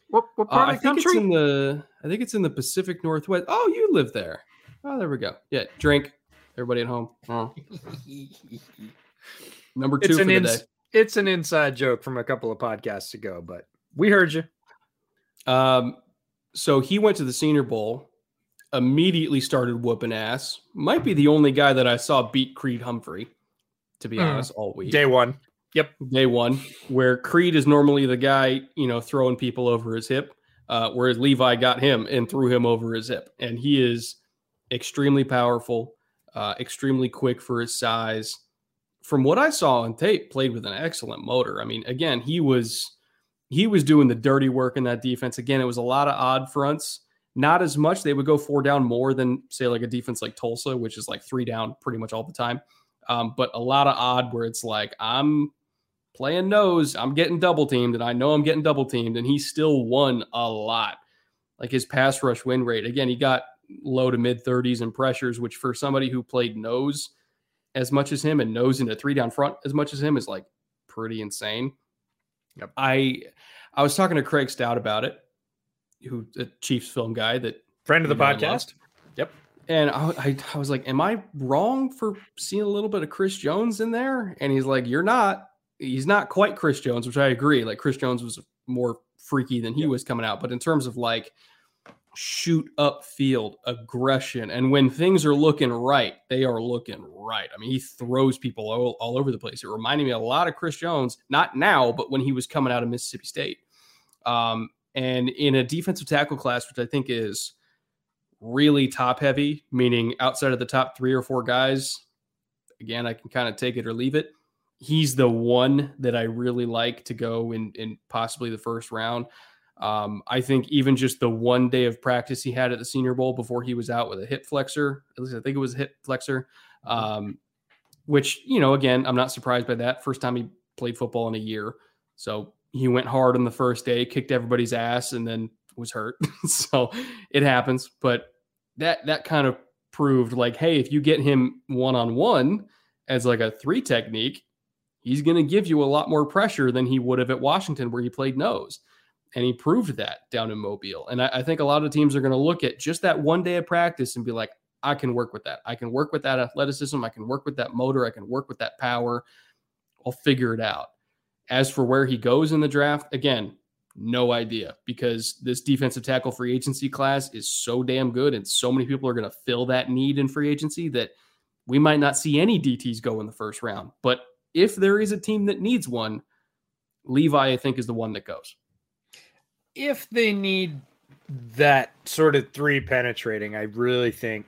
What, what Uh, part I of the think it's in the I think it's in the Pacific Northwest. Oh, you live there. Oh, there we go. Yeah, drink. Everybody at home. Oh. Number two it's for an the ins- day. it's an inside joke from a couple of podcasts ago, but we heard you. Um, so he went to the Senior Bowl, immediately started whooping ass. Might be the only guy that I saw beat Creed Humphrey, to be Hmm. honest, all week. Day one. Yep. Day one, where Creed is normally the guy, you know, throwing people over his hip, uh, whereas Levi got him and threw him over his hip. And he is extremely powerful, uh, extremely quick for his size. From what I saw on tape, played with an excellent motor. I mean, again, he was he was doing the dirty work in that defense. Again, it was a lot of odd fronts. Not as much. They would go four down more than say like a defense like Tulsa, which is like three down pretty much all the time. Um, but a lot of odd where it's like I'm playing nose. I'm getting double teamed, and I know I'm getting double teamed, and he still won a lot. Like his pass rush win rate. Again, he got low to mid 30s in pressures, which for somebody who played nose as much as him and nose into three down front as much as him is like pretty insane. Yep. I I was talking to Craig Stout about it, who a Chiefs film guy that Friend of the podcast. I and I, I, I was like, Am I wrong for seeing a little bit of Chris Jones in there? And he's like, You're not. He's not quite Chris Jones, which I agree. Like, Chris Jones was more freaky than he was coming out. But in terms of like shoot up field aggression, and when things are looking right, they are looking right. I mean, he throws people all, all over the place. It reminded me a lot of Chris Jones, not now, but when he was coming out of Mississippi State. Um, and in a defensive tackle class, which I think is really top heavy, meaning outside of the top three or four guys, again, I can kind of take it or leave it. He's the one that I really like to go in, in possibly the first round. Um, I think even just the one day of practice he had at the Senior Bowl before he was out with a hip flexor, at least I think it was a hip flexor, um, which, you know, again, I'm not surprised by that. First time he played football in a year. So he went hard on the first day, kicked everybody's ass, and then was hurt. so it happens. But that that kind of proved like, hey, if you get him one on one as like a three technique, he's going to give you a lot more pressure than he would have at Washington, where he played nose. And he proved that down in Mobile. And I, I think a lot of teams are going to look at just that one day of practice and be like, I can work with that. I can work with that athleticism. I can work with that motor. I can work with that power. I'll figure it out. As for where he goes in the draft, again, no idea because this defensive tackle free agency class is so damn good and so many people are going to fill that need in free agency that we might not see any DTs go in the first round. But if there is a team that needs one, Levi, I think, is the one that goes. If they need that sort of three penetrating, I really think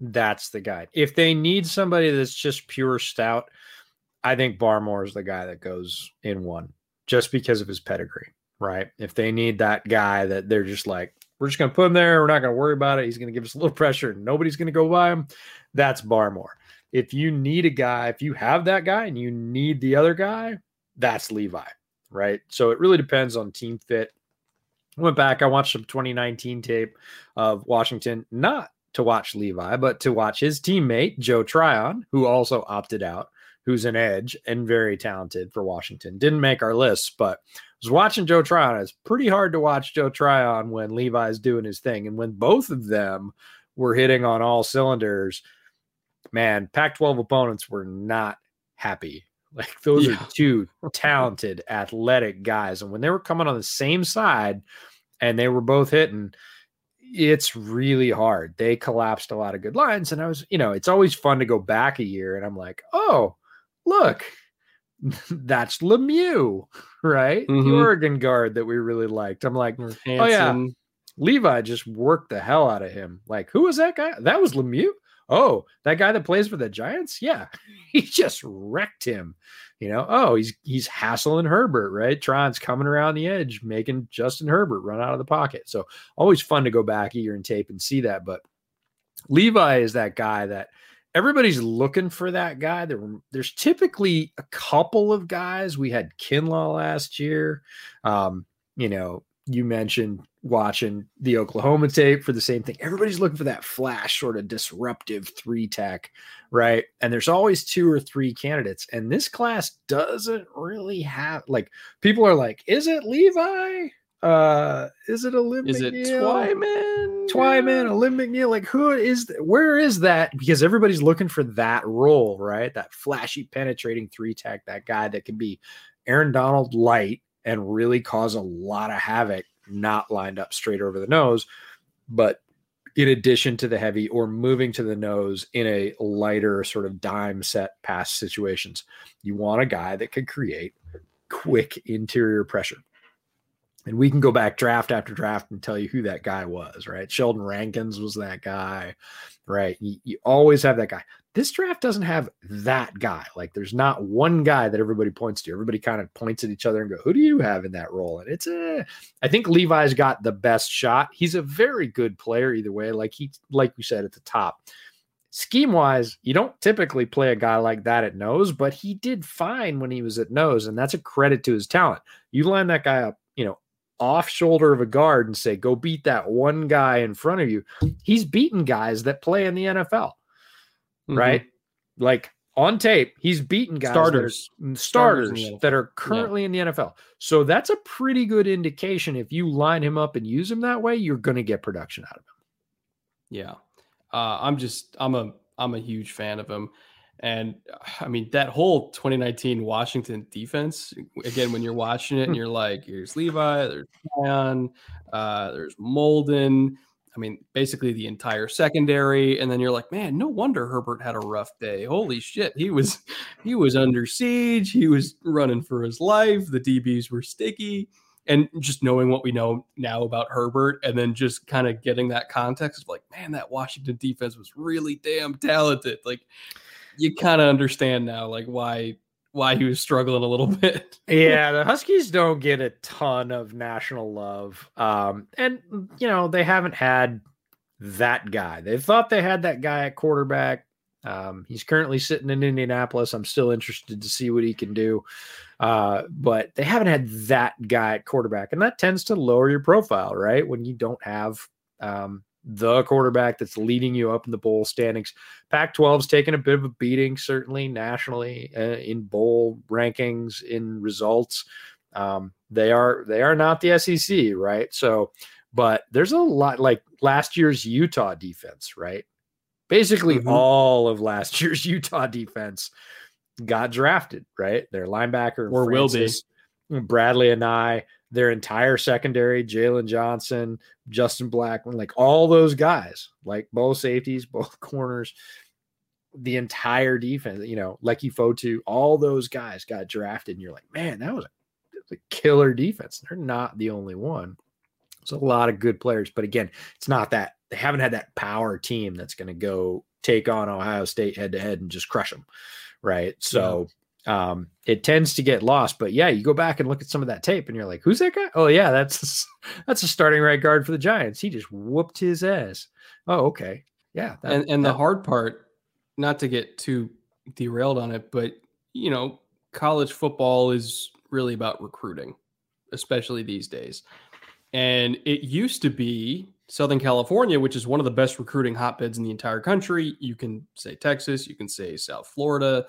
that's the guy. If they need somebody that's just pure stout, I think Barmore is the guy that goes in one just because of his pedigree, right? If they need that guy that they're just like, we're just going to put him there. We're not going to worry about it. He's going to give us a little pressure. Nobody's going to go by him. That's Barmore. If you need a guy, if you have that guy and you need the other guy, that's Levi, right? So it really depends on team fit. I went back, I watched some 2019 tape of Washington, not to watch Levi, but to watch his teammate, Joe Tryon, who also opted out, who's an edge and very talented for Washington. Didn't make our list, but was watching Joe Tryon. It's pretty hard to watch Joe Tryon when Levi's doing his thing. And when both of them were hitting on all cylinders, man, Pac 12 opponents were not happy. Like those Yeah. are two talented, athletic guys. And when they were coming on the same side and they were both hitting, it's really hard. They collapsed a lot of good lines. And I was, you know, it's always fun to go back a year and I'm like, oh, look, that's Lemieux, right? The Mhm. Oregon guard that we really liked. I'm like, Oh, yeah. Levi just worked the hell out of him. Like, who was that guy? That was Lemieux. Oh, that guy that plays for the Giants? Yeah. He just wrecked him. You know, oh, he's he's hassling Herbert, right? Tryon's coming around the edge, making Justin Herbert run out of the pocket. So always fun to go back a year and tape and see that. But Levi is that guy that everybody's looking for that guy. There, there's typically a couple of guys. We had Kinlaw last year. Um, you know, you mentioned watching the Oklahoma tape for the same thing. Everybody's looking for that flash, sort of disruptive three tech, right? And there's always two or three candidates. And this class doesn't really have like people are like, is it Levi? Uh, is it Alim? Is it Twyman? Twyman, Alim McNeill? Like, who is th- where is that? Because everybody's looking for that role, right? That flashy, penetrating three tech, that guy that can be Aaron Donald light and really cause a lot of havoc, not lined up straight over the nose, but in addition to the heavy or moving to the nose in a lighter sort of dime set pass situations. You want a guy that can create quick interior pressure. And we can go back draft after draft and tell you who that guy was, right? Sheldon Rankins was that guy, right? You, you, always have that guy. This draft doesn't have that guy. Like there's not one guy that everybody points to. Everybody kind of points at each other and go, who do you have in that role? And it's a, I think Levi's got the best shot. He's a very good player either way. Like he, like we said at the top, scheme wise, you don't typically play a guy like that at nose, but he did fine when he was at nose. And that's a credit to his talent. You line that guy up, you know, off shoulder of a guard and say, go beat that one guy in front of you. He's beaten guys that play in the NFL, mm-hmm. right? Like on tape, he's beaten guys starters, that are, starters, starters that are currently yeah. in the NFL. So that's a pretty good indication. If you line him up and use him that way, you're going to get production out of him. Yeah, uh, I'm just I'm a I'm a huge fan of him. And I mean, that whole 2019 Washington defense, again, when you're watching it and you're like, here's Levi, there's Zion, uh, there's Molden. I mean, basically the entire secondary. And then you're like, man, no wonder Herbert had a rough day. Holy shit. He was he was under siege. He was running for his life. The DBs were sticky. And just knowing what we know now about Herbert and then just kind of getting that context of like, man, that Washington defense was really damn talented. Like you kind of understand now, like why why he was struggling a little bit. yeah, the Huskies don't get a ton of national love, um, and you know they haven't had that guy. They thought they had that guy at quarterback. Um, he's currently sitting in Indianapolis. I'm still interested to see what he can do. Uh, but they haven't had that guy at quarterback, and that tends to lower your profile, right? When you don't have um, the quarterback that's leading you up in the bowl standings. Pac 12's taken a bit of a beating, certainly nationally uh, in bowl rankings, in results. Um, they are they are not the SEC, right? So, but there's a lot like last year's Utah defense, right? Basically, mm-hmm. all of last year's Utah defense got drafted, right? Their linebacker or Francis, will be Bradley and Anae their entire secondary, Jaylon Johnson, Justin Blackmon, like all those guys, like both safeties, both corners, the entire defense, you know, Leki Fotu, all those guys got drafted. And you're like, man, that was a, a killer defense. They're not the only one. It's a lot of good players. But again, it's not that they haven't had that power team that's going to go take on Ohio State head to head and just crush them. Right. So, um, it tends to get lost. But yeah, you go back and look at some of that tape, and you're like, "Who's that guy? Oh yeah, that's that's a starting right guard for the Giants. He just whooped his ass." Oh okay, yeah. That, and and that, the hard part, not to get too derailed on it, but you know, college football is really about recruiting, especially these days. And it used to be Southern California, which is one of the best recruiting hotbeds in the entire country. You can say Texas, you can say South Florida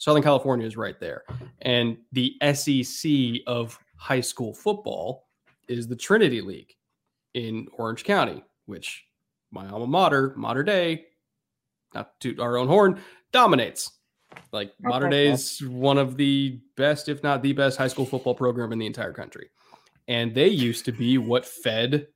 Southern California is right there. And the SEC of high school football is the Trinity League in Orange County, which my alma mater, modern day, not to our own horn, dominates. Like Mater Dei is one of the best, if not the best, high school football program in the entire country. And they used to be what fed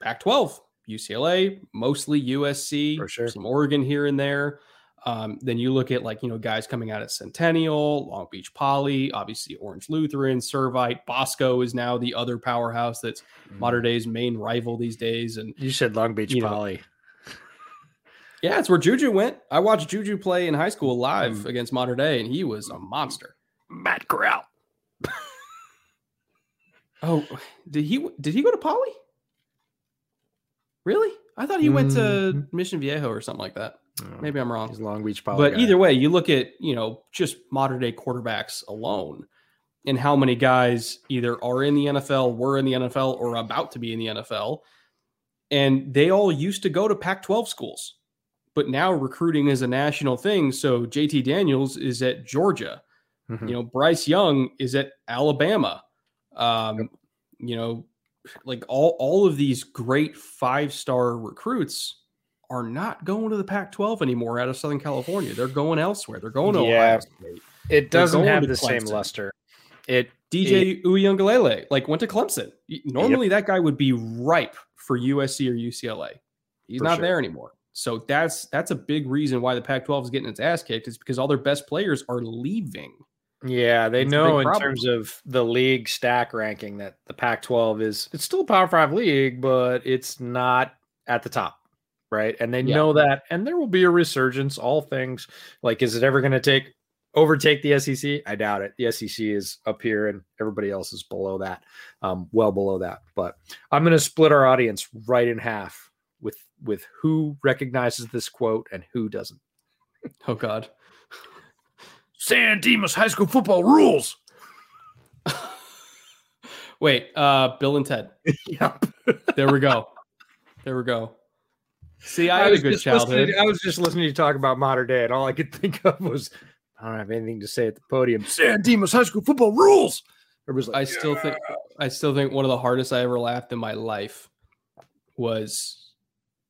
Pac 12, UCLA, mostly USC, sure. some Oregon here and there. Um, then you look at like you know guys coming out of Centennial, Long Beach Poly, obviously Orange Lutheran, Servite, Bosco is now the other powerhouse that's mm. Mater Dei's main rival these days. And you said Long Beach Poly. Know, yeah, it's where Juju went. I watched Juju play in high school live mm. against Mater Dei, and he was a monster. Matt Corral. oh, did he did he go to Poly? Really? I thought he mm. went to mm-hmm. Mission Viejo or something like that. Maybe I'm wrong. He's Long Beach Poly. But guy. either way, you look at you know just Mater Dei quarterbacks alone, and how many guys either are in the NFL, were in the NFL, or about to be in the NFL, and they all used to go to Pac-12 schools, but now recruiting is a national thing. So JT Daniels is at Georgia. Mhm. You know, Bryce Young is at Alabama. Um, You know, like all all of these great five star recruits are not going to the Pac-12 anymore out of Southern California. They're going elsewhere. They're going to Yeah. Ohio State. it doesn't have the same luster. It DJ Uiagalelei like went to Clemson. Normally that guy would be ripe for USC or UCLA. He's For not sure. there anymore. So that's that's a big reason why the Pac-12 is getting its ass kicked is because all their best players are leaving. Yeah, they It's know in terms of the league stack ranking that the Pac-12 is it's still a Power 5 league, but it's not at the top, right? And they Yeah. know that and there will be a resurgence all things like is it ever going to take overtake the SEC? I doubt it. The SEC is up here and everybody else is below that. Um well below that. But I'm going to split our audience right in half with with who recognizes this quote and who doesn't. Oh God. San Dimas High School football rules. Wait, uh, Bill and Ted. yep. There we go. There we go. See, I had a good childhood. I was just listening to you talk about Mater Dei, and all I could think of was I don't have anything to say at the podium. San Dimas High School football rules. Like I still think I still think one of the hardest I ever laughed in my life was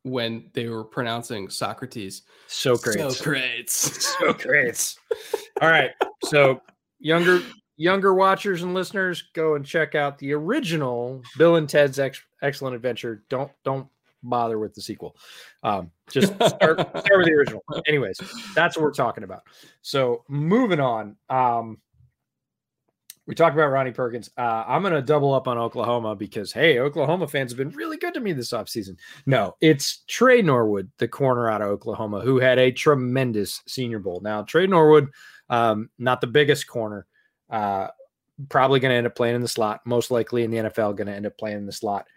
when they were pronouncing Socrates. so great, Socrates. so great. all right, so younger younger watchers and listeners, go and check out the original Bill and Ted's Ex- Excellent Adventure. Don't don't bother with the sequel. Um, just start, start with the original. Anyways, that's what we're talking about. So moving on. Um, we talked about Ronnie Perkins. Uh, I'm going to double up on Oklahoma because, hey, Oklahoma fans have been really good to me this offseason. No, it's Tre Norwood, the corner out of Oklahoma, who had a tremendous senior bowl. Now, Tre Norwood, um, not the biggest corner, uh, probably going to end up playing in the slot, most likely in the NFL, going to end up playing in the slot.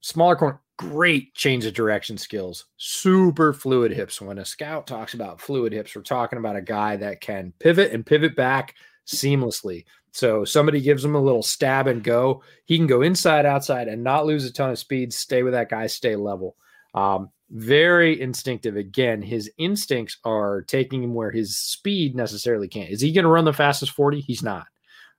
Smaller corner, great change of direction skills, super fluid hips. When a scout talks about fluid hips, we're talking about a guy that can pivot and pivot back seamlessly. So somebody gives him a little stab and go, he can go inside, outside, and not lose a ton of speed. Stay with that guy, stay level. Um, very instinctive. Again, his instincts are taking him where his speed necessarily can't. Is he going to run the fastest 40? He's not.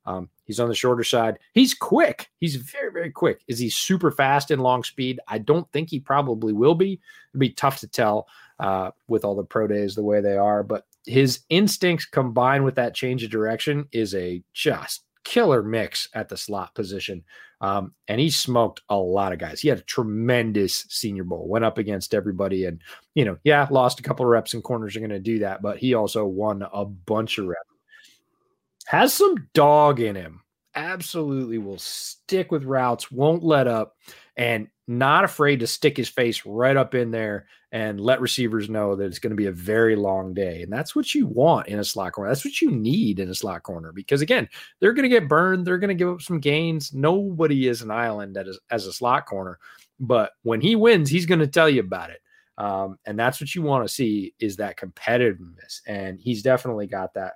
Um, he's on the shorter side. He's quick. He's very, very quick. Is he super fast in long speed? I don't think he probably will be. It'd be tough to tell uh, with all the pro days the way they are, but his instincts combined with that change of direction is a just killer mix at the slot position. Um, and he smoked a lot of guys. He had a tremendous senior bowl, went up against everybody, and you know, yeah, lost a couple reps and corners are going to do that, but he also won a bunch of reps. Has some dog in him. Absolutely will stick with routes, won't let up, and not afraid to stick his face right up in there and let receivers know that it's going to be a very long day. And that's what you want in a slot corner. That's what you need in a slot corner because, again, they're going to get burned. They're going to give up some gains. Nobody is an island as, as a slot corner. But when he wins, he's going to tell you about it. Um, and that's what you want to see is that competitiveness. And he's definitely got that.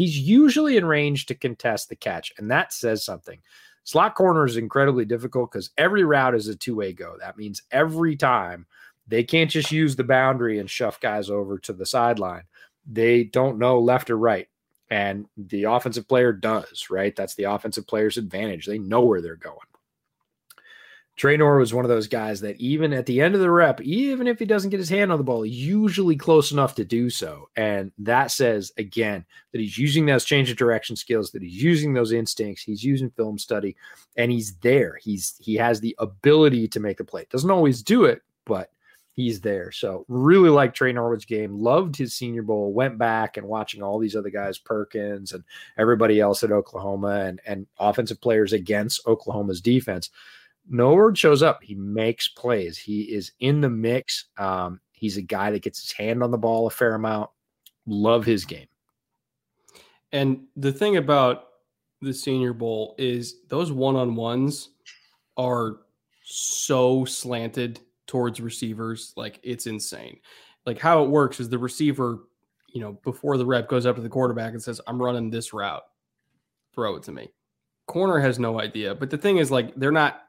He's usually in range to contest the catch, and that says something. Slot corner is incredibly difficult because every route is a two way go. That means every time they can't just use the boundary and shove guys over to the sideline. They don't know left or right. And the offensive player does, right? That's the offensive player's advantage. They know where they're going. Trey Nor was one of those guys that even at the end of the rep, even if he doesn't get his hand on the ball, usually close enough to do so. And that says again that he's using those change of direction skills, that he's using those instincts, he's using film study, and he's there. He's he has the ability to make the play. Doesn't always do it, but he's there. So really like Tre Norwood's game. Loved his senior bowl. Went back and watching all these other guys, Perkins and everybody else at Oklahoma and, and offensive players against Oklahoma's defense. Norwood shows up. He makes plays. He is in the mix. Um, he's a guy that gets his hand on the ball a fair amount. Love his game. And the thing about the Senior Bowl is those one on ones are so slanted towards receivers. Like it's insane. Like how it works is the receiver, you know, before the rep goes up to the quarterback and says, I'm running this route, throw it to me. Corner has no idea. But the thing is, like, they're not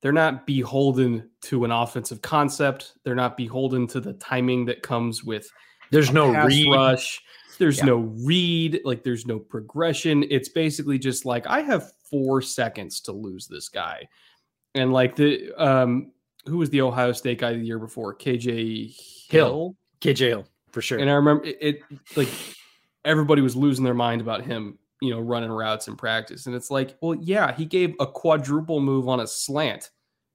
they're not beholden to an offensive concept. They're not beholden to the timing that comes with there's no read. rush. There's yeah. no read, like there's no progression. It's basically just like I have 4 seconds to lose this guy. And like the um who was the Ohio State guy the year before? KJ Hill. KJ Hill, for sure. And I remember it, it like everybody was losing their mind about him you know, running routes in practice. And it's like, well, yeah, he gave a quadruple move on a slant.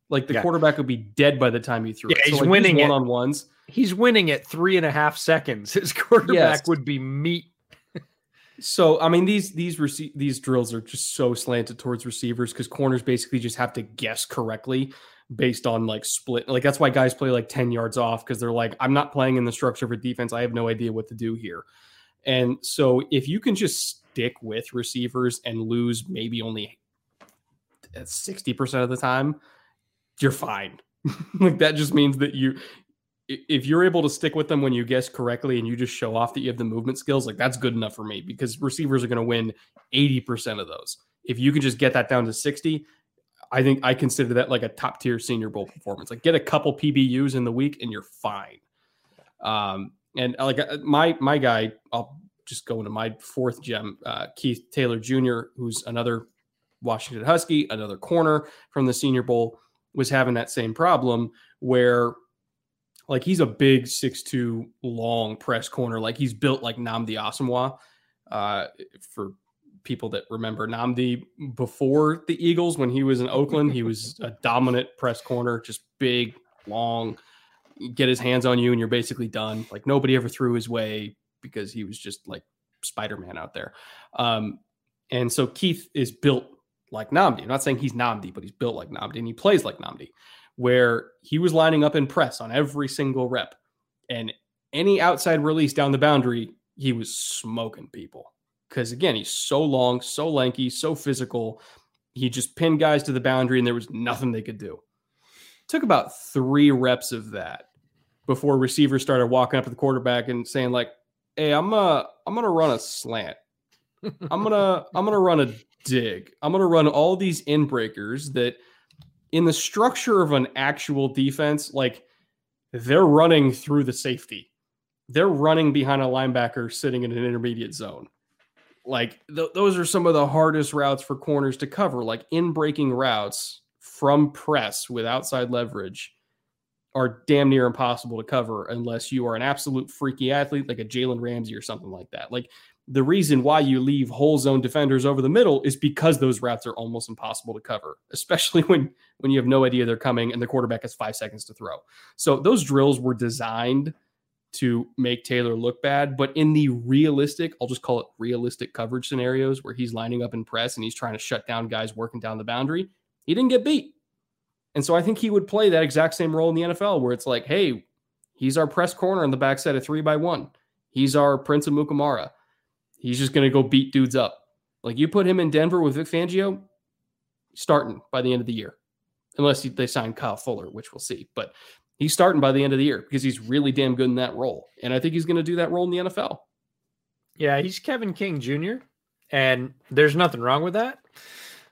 Like the yeah. quarterback would be dead by the time you threw yeah, it. So he's like winning one on ones. He's winning at three and a half seconds. His quarterback yes. would be meat. so I mean, these these rece- these drills are just so slanted towards receivers because corners basically just have to guess correctly based on like split. Like that's why guys play like 10 yards off because they're like, I'm not playing in the structure for defense. I have no idea what to do here. And so if you can just stick with receivers and lose maybe only 60% of the time, you're fine. like that just means that you if you're able to stick with them when you guess correctly and you just show off that you have the movement skills, like that's good enough for me because receivers are going to win 80% of those. If you can just get that down to 60, I think I consider that like a top tier senior bowl performance. Like get a couple PBUs in the week and you're fine. Um, and like uh, my my guy, I'll just go into my fourth gem, uh, Keith Taylor Jr., who's another Washington Husky, another corner from the Senior Bowl, was having that same problem where, like, he's a big six-two long press corner. Like, he's built like Nnamdi Asomugha. Uh, for people that remember Nnamdi before the Eagles, when he was in Oakland, he was a dominant press corner, just big, long, get his hands on you, and you're basically done. Like, nobody ever threw his way because he was just like Spider Man out there. Um, and so Keith is built like Nnamdi. I'm not saying he's Nnamdi, but he's built like Nnamdi and he plays like Nnamdi, where he was lining up in press on every single rep. And any outside release down the boundary, he was smoking people. Because again, he's so long, so lanky, so physical. He just pinned guys to the boundary and there was nothing they could do. Took about three reps of that before receivers started walking up to the quarterback and saying, like, hey, I'm uh I'm gonna run a slant. I'm gonna I'm gonna run a dig. I'm gonna run all these in breakers that in the structure of an actual defense, like they're running through the safety. They're running behind a linebacker sitting in an intermediate zone. Like th- those are some of the hardest routes for corners to cover, like in breaking routes from press with outside leverage are damn near impossible to cover unless you are an absolute freaky athlete like a Jalen Ramsey or something like that. Like the reason why you leave whole zone defenders over the middle is because those routes are almost impossible to cover, especially when when you have no idea they're coming and the quarterback has 5 seconds to throw. So those drills were designed to make Taylor look bad, but in the realistic, I'll just call it realistic coverage scenarios where he's lining up in press and he's trying to shut down guys working down the boundary, he didn't get beat. And so I think he would play that exact same role in the NFL where it's like, hey, he's our press corner on the backside of three by one. He's our Prince Amukamara. He's just going to go beat dudes up. Like you put him in Denver with Vic Fangio, starting by the end of the year, unless they sign Kyle Fuller, which we'll see. But he's starting by the end of the year because he's really damn good in that role. And I think he's going to do that role in the NFL. Yeah, he's Kevin King Jr. And there's nothing wrong with that,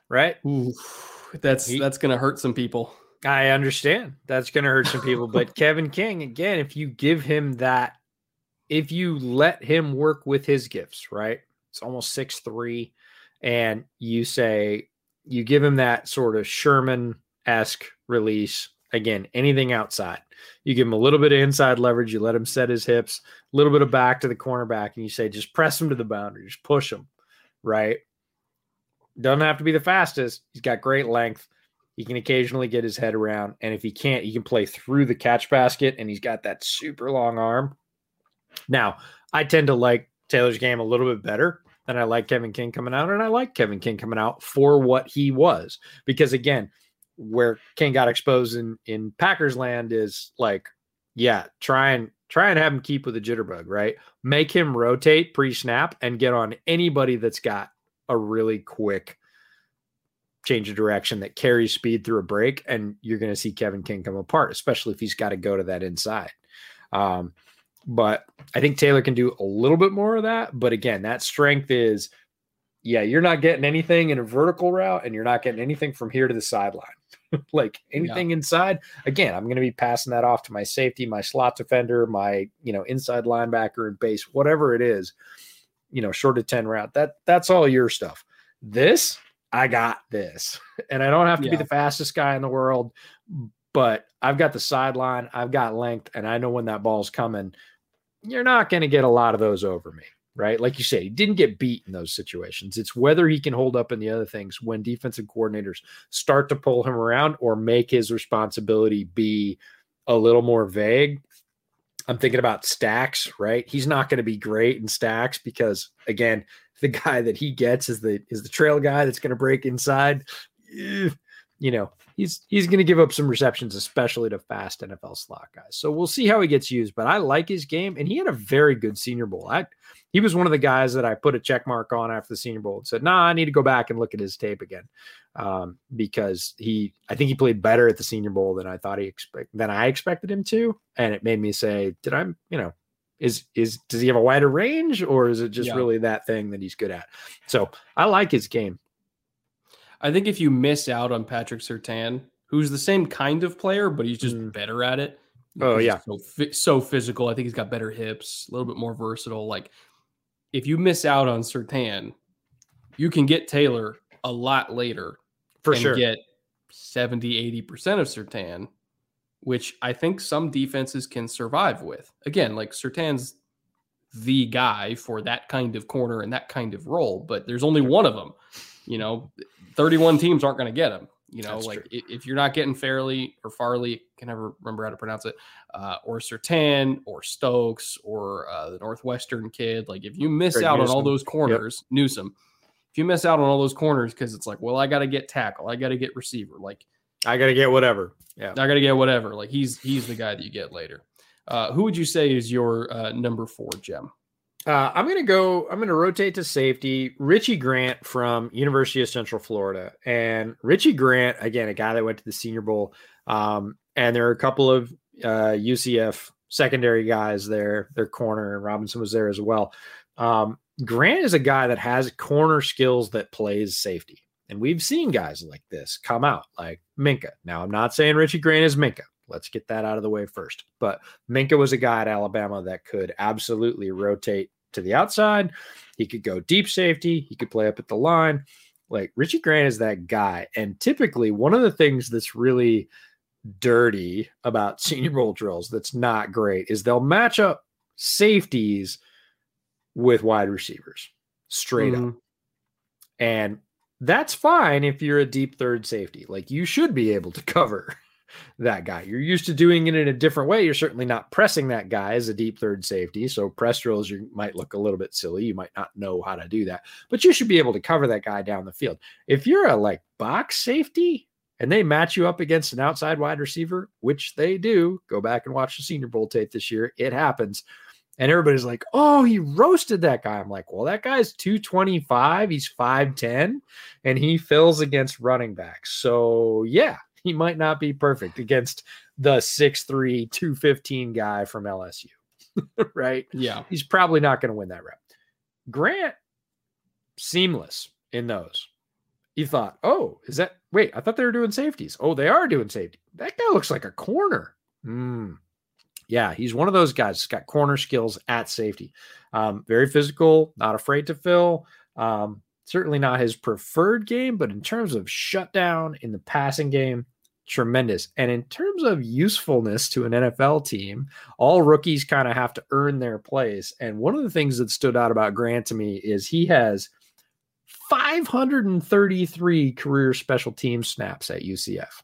right? That's he, that's going to hurt some people. I understand that's going to hurt some people, but Kevin King again, if you give him that, if you let him work with his gifts, right? It's almost six three, and you say you give him that sort of Sherman esque release. Again, anything outside, you give him a little bit of inside leverage. You let him set his hips, a little bit of back to the cornerback, and you say just press him to the boundary, just push him, right? Doesn't have to be the fastest. He's got great length. He can occasionally get his head around. And if he can't, he can play through the catch basket and he's got that super long arm. Now, I tend to like Taylor's game a little bit better than I like Kevin King coming out. And I like Kevin King coming out for what he was. Because again, where King got exposed in, in Packers land is like, yeah, try and try and have him keep with the jitterbug, right? Make him rotate pre-snap and get on anybody that's got a really quick change of direction that carries speed through a break, and you're going to see Kevin King come apart, especially if he's got to go to that inside. Um, but I think Taylor can do a little bit more of that. But again, that strength is, yeah, you're not getting anything in a vertical route and you're not getting anything from here to the sideline. like anything yeah. inside, again, I'm going to be passing that off to my safety, my slot defender, my, you know, inside linebacker and base, whatever it is, you know, short of 10 route. That that's all your stuff. This, I got this. And I don't have to yeah. be the fastest guy in the world, but I've got the sideline, I've got length, and I know when that ball's coming. You're not going to get a lot of those over me, right? Like you say, he didn't get beat in those situations. It's whether he can hold up in the other things when defensive coordinators start to pull him around or make his responsibility be a little more vague. I'm thinking about stacks, right? He's not going to be great in stacks because again, the guy that he gets is the is the trail guy that's going to break inside. Eh, you know, he's he's going to give up some receptions, especially to fast NFL slot guys. So we'll see how he gets used. But I like his game, and he had a very good Senior Bowl. I he was one of the guys that I put a check mark on after the Senior Bowl and said, "Nah, I need to go back and look at his tape again," um, because he I think he played better at the Senior Bowl than I thought he expect than I expected him to, and it made me say, "Did I you know is is does he have a wider range or is it just yeah. really that thing that he's good at?" So I like his game. I think if you miss out on Patrick Surtain, who's the same kind of player, but he's just mm. better at it. Oh yeah, so, so physical. I think he's got better hips, a little bit more versatile. Like if you miss out on Surtain, you can get Taylor a lot later for sure. Get 70, 80% of Surtain, which I think some defenses can survive with. Again, like Surtain's the guy for that kind of corner and that kind of role, but there's only one of them. You know, 31 teams aren't going to get him. You know, That's like if, if, you're not getting Fairley or Farley, can never remember how to pronounce it, uh, or Surtain or Stokes or uh, the Northwestern kid, like if you miss Greg out Newsome. on all those corners, yep. Newsome, if you miss out on all those corners because it's like, well, I got to get tackle, I got to get receiver, like I got to get whatever. Yeah, I got to get whatever. Like he's he's the guy that you get later. Uh, who would you say is your uh, number four gem? Uh, I'm to go, I'm to rotate to safety. Richie Grant from University of Central Florida. And Richie Grant, again, a guy that went to the Senior Bowl. Um, and there are a couple of uh, UCF secondary guys there, their corner, and Robinson was there as well. Um, Grant is a guy that has corner skills that plays safety. And we've seen guys like this come out, like Minkah. Now, I'm not saying Richie Grant is Minkah. Let's get that out of the way first. But Minkah was a guy at Alabama that could absolutely rotate to the outside. He could go deep safety. He could play up at the line. Like Richie Grant is that guy. And typically, one of the things that's really dirty about Senior Bowl drills that's not great is they'll match up safeties with wide receivers straight mm-hmm. up. And that's fine if you're a deep third safety. Like you should be able to cover that guy. You're used to doing it in a different way. You're certainly not pressing that guy as a deep third safety. So press drills you might look a little bit silly. You might not know how to do that, but you should be able to cover that guy down the field. If you're a like box safety and they match you up against an outside wide receiver, which they do, go back and watch the Senior Bowl tape this year. It happens. And everybody's like, oh, he roasted that guy. I'm like, well, that guy's 225. He's 5'10 and he fills against running backs. So, yeah, he might not be perfect against the 6'3, 215 guy from LSU. right? Yeah. He's probably not going to win that rep. Grant, seamless in those. You thought, oh, is that wait? I thought they were doing safeties. Oh, they are doing safety. That guy looks like a corner. Hmm. Yeah, he's one of those guys. He's got corner skills at safety. Um, very physical, not afraid to fill. Um, certainly not his preferred game, but in terms of shutdown in the passing game, tremendous. And in terms of usefulness to an NFL team, all rookies kind of have to earn their place. And one of the things that stood out about Grant to me is he has 533 career special team snaps at UCF.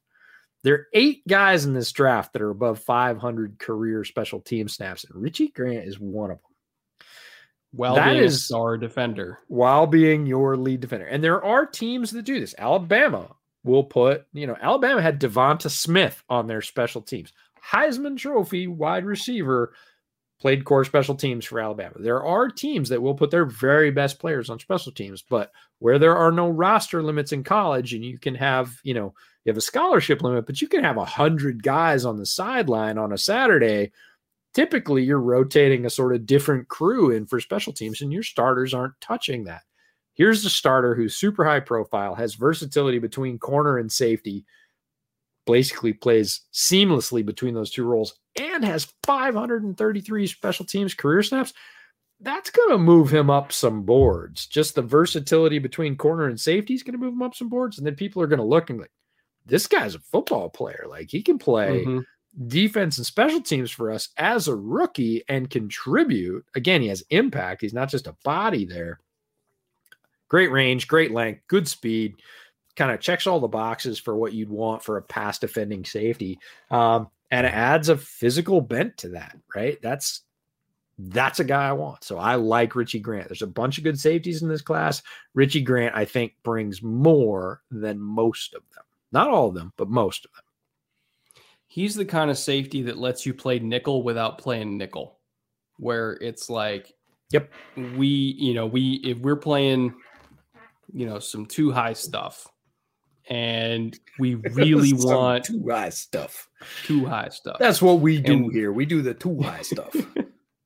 There are eight guys in this draft that are above 500 career special team snaps, and Richie Grant is one of them. While that being is our defender, while being your lead defender, and there are teams that do this. Alabama will put, you know, Alabama had DeVonta Smith on their special teams. Heisman Trophy wide receiver played core special teams for Alabama. There are teams that will put their very best players on special teams, but where there are no roster limits in college and you can have, you know, you have a scholarship limit, but you can have a hundred guys on the sideline on a Saturday. typically you're rotating a sort of different crew in for special teams, and your starters aren't touching that. Here's the starter who's super high profile, has versatility between corner and safety, basically plays seamlessly between those two roles, and has 533 special teams career snaps. That's going to move him up some boards. Just the versatility between corner and safety is going to move him up some boards. And then people are going to look and like, this guy's a football player. Like he can play mm-hmm. defense and special teams for us as a rookie and contribute. Again, he has impact. He's not just a body there. Great range, great length, good speed. Kind of checks all the boxes for what you'd want for a pass defending safety. Um, and it adds a physical bent to that, right? That's that's a guy I want. So I like Richie Grant. There's a bunch of good safeties in this class. Richie Grant, I think, brings more than most of them. Not all of them, but most of them. He's the kind of safety that lets you play nickel without playing nickel, where it's like, yep, we, you know, we, if we're playing, you know, some too high stuff and we really want too high stuff. Too high stuff. That's what we do and, here. We do the too high stuff.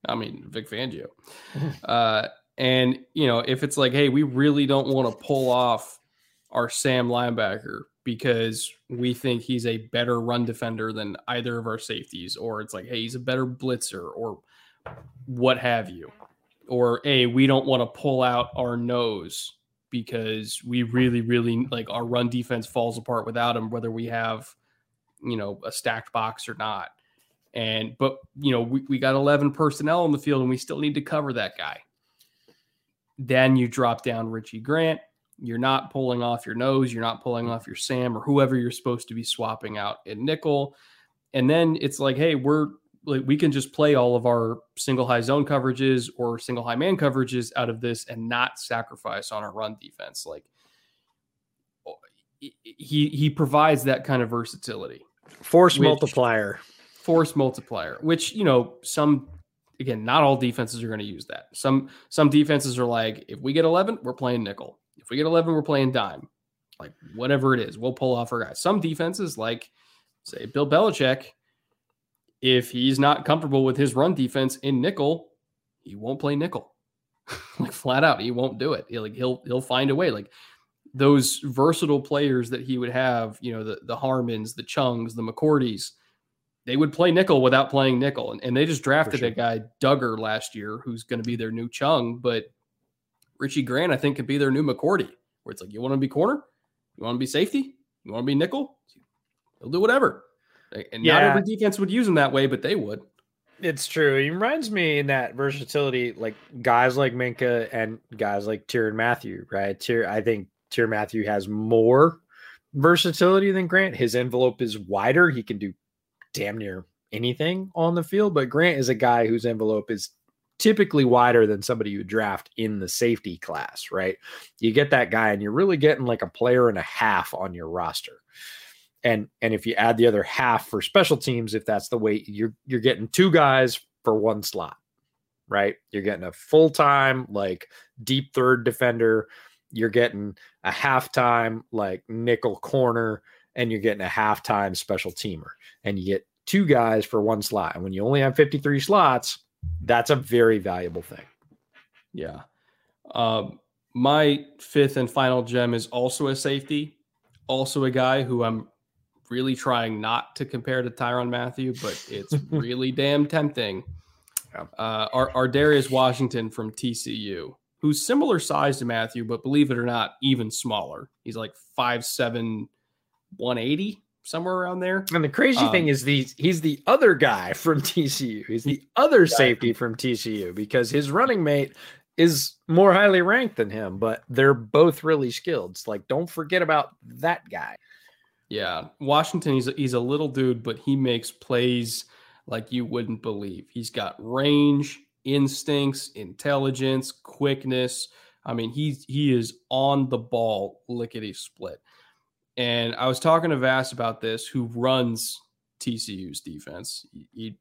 I mean, Vic Fangio. Uh, and you know, if it's like, hey, we really don't want to pull off our Sam linebacker because we think he's a better run defender than either of our safeties, or it's like, hey, he's a better blitzer, or what have you, or hey, we don't want to pull out our nose because we really, really like our run defense falls apart without him, whether we have, you know, a stacked box or not. And but you know, we, we got 11 personnel on the field and we still need to cover that guy. Then you drop down Richie Grant. You're not pulling off your nose, you're not pulling off your Sam or whoever you're supposed to be swapping out in nickel. And then it's like, hey, we're like we can just play all of our single high zone coverages or single high man coverages out of this and not sacrifice on our run defense. Like he he provides that kind of versatility. Force which, multiplier force multiplier, which you know some again not all defenses are going to use that. Some some defenses are like if we get 11, we're playing nickel. If we get 11, we're playing dime. Like whatever it is, we'll pull off our guys. Some defenses like say Bill Belichick if he's not comfortable with his run defense in nickel, he won't play nickel. like flat out, he won't do it. He'll, like he'll he'll find a way. Like those versatile players that he would have, you know, the the Harmons, the Chungs, the McCourties, they would play nickel without playing nickel. And, and they just drafted sure. a guy, Dugger, last year, who's going to be their new Chung. But Richie Grant, I think, could be their new McCourty, where it's like, you want to be corner? You want to be safety? You want to be nickel? He'll do whatever. And yeah. not every defense would use him that way, but they would. It's true. He reminds me in that versatility, like guys like Minkah and guys like Tyrann Mathieu, right? Tyr, I think Tyrann Mathieu has more versatility than Grant. His envelope is wider. He can do damn near anything on the field, but Grant is a guy whose envelope is typically wider than somebody you draft in the safety class, right? You get that guy and you're really getting like a player and a half on your roster. And and if you add the other half for special teams, if that's the way you're you're getting two guys for one slot, right? You're getting a full-time like deep third defender, you're getting a halftime like nickel corner, and you're getting a halftime special teamer. And you get two guys for one slot. And when you only have 53 slots, that's a very valuable thing. Yeah. Um, my fifth and final gem is also a safety, also a guy who I'm really trying not to compare to Tyrann Mathieu, but it's really damn tempting. Yeah. Uh, Ar'Darius Washington from TCU, who's similar size to Mathieu, but believe it or not, even smaller. He's like 5'7, 180, somewhere around there. And the crazy um, thing is the he's the other guy from TCU. He's the other safety from TCU because his running mate is more highly ranked than him, but they're both really skilled. It's like don't forget about that guy. Yeah, Washington he's a, he's a little dude, but he makes plays like you wouldn't believe. He's got range, instincts, intelligence, quickness. I mean, he's he is on the ball lickety split. And I was talking to Vass about this, who runs TCU's defense. He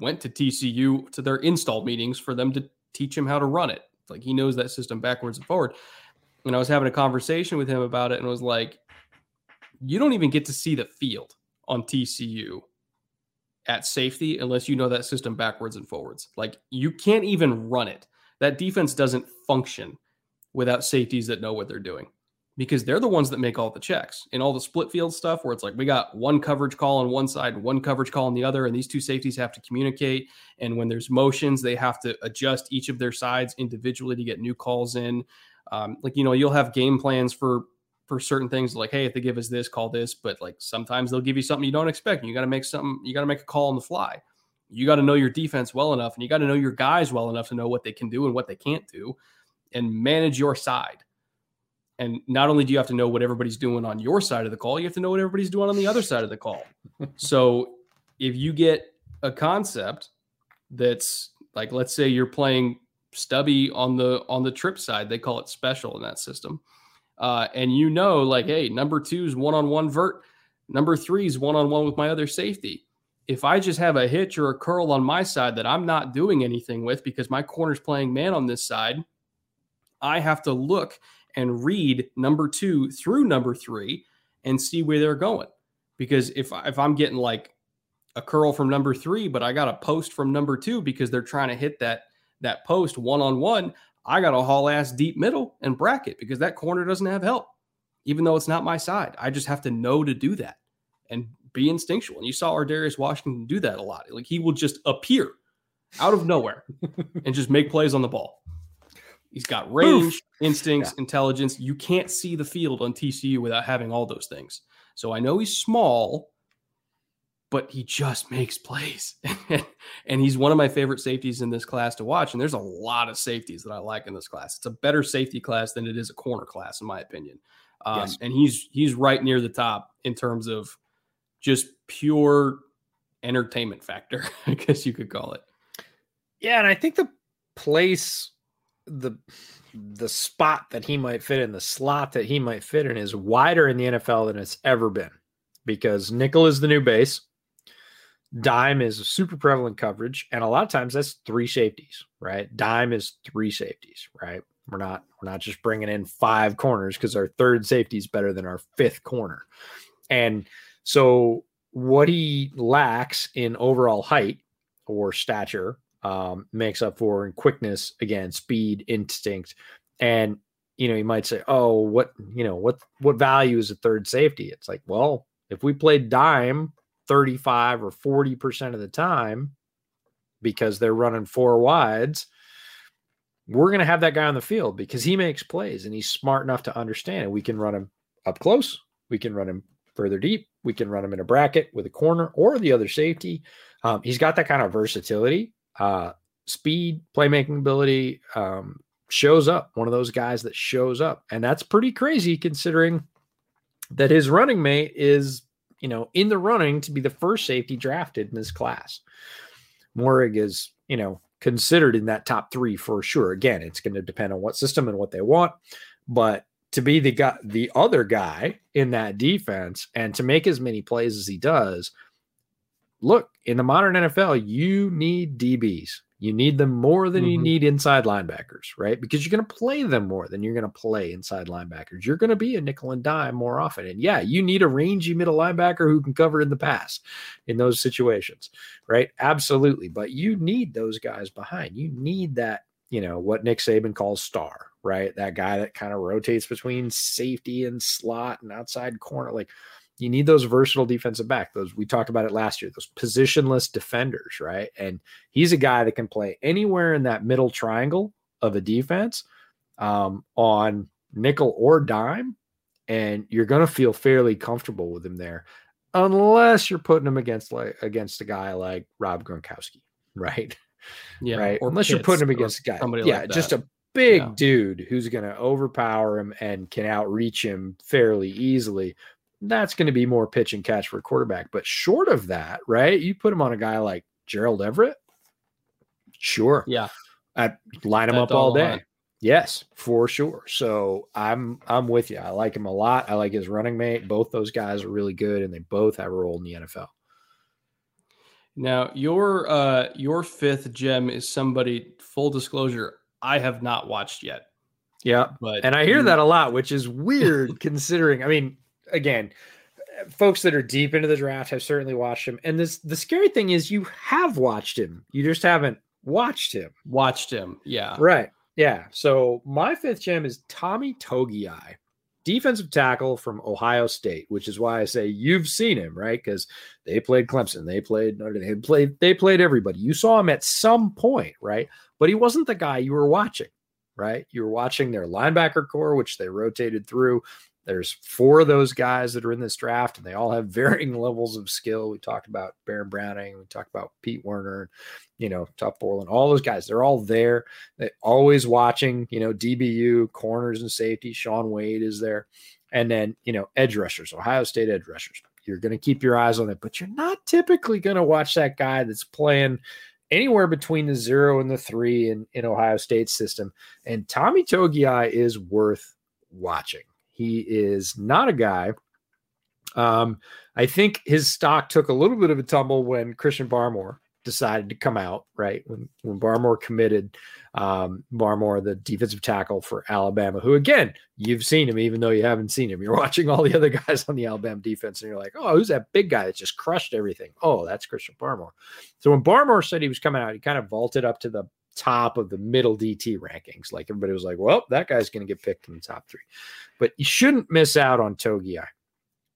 went to TCU to their install meetings for them to teach him how to run it. Like he knows that system backwards and forward. And I was having a conversation with him about it and was like, you don't even get to see the field on TCU at safety unless you know that system backwards and forwards. Like you can't even run it. That defense doesn't function without safeties that know what they're doing because they're the ones that make all the checks in all the split field stuff where it's like we got one coverage call on one side, one coverage call on the other, and these two safeties have to communicate. And when there's motions, they have to adjust each of their sides individually to get new calls in. Um, like you know, you'll have game plans for for certain things like hey if they give us this call this but like sometimes they'll give you something you don't expect and you got to make something you got to make a call on the fly. You got to know your defense well enough and you got to know your guys well enough to know what they can do and what they can't do and manage your side. And not only do you have to know what everybody's doing on your side of the call you have to know what everybody's doing on the other side of the call. So if you get a concept that's like let's say you're playing stubby on the on the trip side they call it special in that system uh, and you know, like, hey, number two is one on one vert, number three is one on one with my other safety. If I just have a hitch or a curl on my side that I'm not doing anything with because my corner's playing man on this side, I have to look and read number two through number three and see where they're going. Because if if I'm getting like a curl from number three, but I got a post from number two because they're trying to hit that that post one on one, I got to haul ass deep middle and bracket because that corner doesn't have help, even though it's not my side. I just have to know to do that and be instinctual. And you saw Ar'Darius Washington do that a lot. Like he will just appear out of nowhere and just make plays on the ball. He's got range, Oof. instincts, yeah. intelligence. You can't see the field on TCU without having all those things. So I know he's small, but he just makes plays. and he's one of my favorite safeties in this class to watch. And there's a lot of safeties that I like in this class. It's a better safety class than it is a corner class, in my opinion. Um, yes. And he's he's right near the top in terms of just pure entertainment factor, I guess you could call it. Yeah, and I think the place the the spot that he might fit in, the slot that he might fit in is wider in the NFL than it's ever been because nickel is the new base. Dime is a super prevalent coverage, and a lot of times that's three safeties, right? Dime is three safeties, right? We're not we're not just bringing in five corners because our third safety is better than our fifth corner, and so what he lacks in overall height or stature um, makes up for in quickness, again, speed, instinct, and you know you might say, oh, what you know what what value is a third safety? It's like, well, if we played dime 35 or 40% of the time because they're running four wides, we're going to have that guy on the field because he makes plays and he's smart enough to understand it. We can run him up close, we can run him further deep, we can run him in a bracket with a corner or the other safety. Um, he's got that kind of versatility, uh, speed, playmaking ability. Um, shows up one of those guys that shows up and that's pretty crazy considering that his running mate is you know, in the running to be the first safety drafted in this class. Moehrig is, you know, considered in that top three for sure. Again, it's going to depend on what system and what they want, but to be the guy, the other guy in that defense, and to make as many plays as he does. Look, in the modern NFL, you need DBs. You need them more than mm-hmm. you need inside linebackers, right? Because you're going to play them more than you're going to play inside linebackers. You're going to be a nickel and dime more often. And yeah, you need a rangy middle linebacker who can cover in the pass in those situations, right? Absolutely. But you need those guys behind. You need that, you know, what Nick Saban calls star, right? That guy that kind of rotates between safety and slot and outside corner. Like, you need those versatile defensive back. Those we talked about it last year. Those positionless defenders, right? And he's a guy that can play anywhere in that middle triangle of a defense um, on nickel or dime, and you're going to feel fairly comfortable with him there, unless you're putting him against like against a guy like Rob Gronkowski, right? Yeah, right. Unless you're putting him against a guy, yeah, like just a big yeah. dude who's going to overpower him and can outreach him fairly easily that's going to be more pitch and catch for a quarterback. But short of that, right? You put him on a guy like Gerald Everett, sure. Yeah. I'd line him up all day. Yes, for sure. So I'm I'm with you. I like him a lot. I like his running mate. Both those guys are really good and they both have a role in the NFL. Now, your uh your fifth gem is somebody full disclosure I have not watched yet. Yeah. But and I hear that a lot, which is weird considering I mean, again, folks that are deep into the draft have certainly watched him. And this the scary thing is you have watched him. You just haven't watched him. Watched him. Yeah. Right. Yeah. So my fifth gem is Tommy Togiai, defensive tackle from Ohio State, which is why I say you've seen him, right? Because they played Clemson, they played Notre Dame, they played they played everybody. You saw him at some point, right? But he wasn't the guy you were watching, right? You were watching their linebacker core, which they rotated through. There's four of those guys that are in this draft, and they all have varying levels of skill. We talked about Baron Browning, we talked about Pete Werner, you know, Tuf Borland, all those guys. They're all there. They always watching, you know, DBU, corners and safety. Shaun Wade is there. And then, you know, edge rushers, Ohio State edge rushers. You're going to keep your eyes on it, but you're not typically going to watch that guy that's playing anywhere between the zero and the three in, in Ohio State's system. And Tommy Togiai is worth watching. He is not a guy. Um, I think his stock took a little bit of a tumble when Christian Barmore decided to come out, right? When when Barmore committed, um, Barmore, the defensive tackle for Alabama, who again, you've seen him, even though you haven't seen him. You're watching all the other guys on the Alabama defense, and you're like, oh, who's that big guy that just crushed everything? Oh, that's Christian Barmore. So when Barmore said he was coming out, he kind of vaulted up to the top of the middle DT rankings. Like everybody was like, well, that guy's going to get picked in the top three. But you shouldn't miss out on Togiai.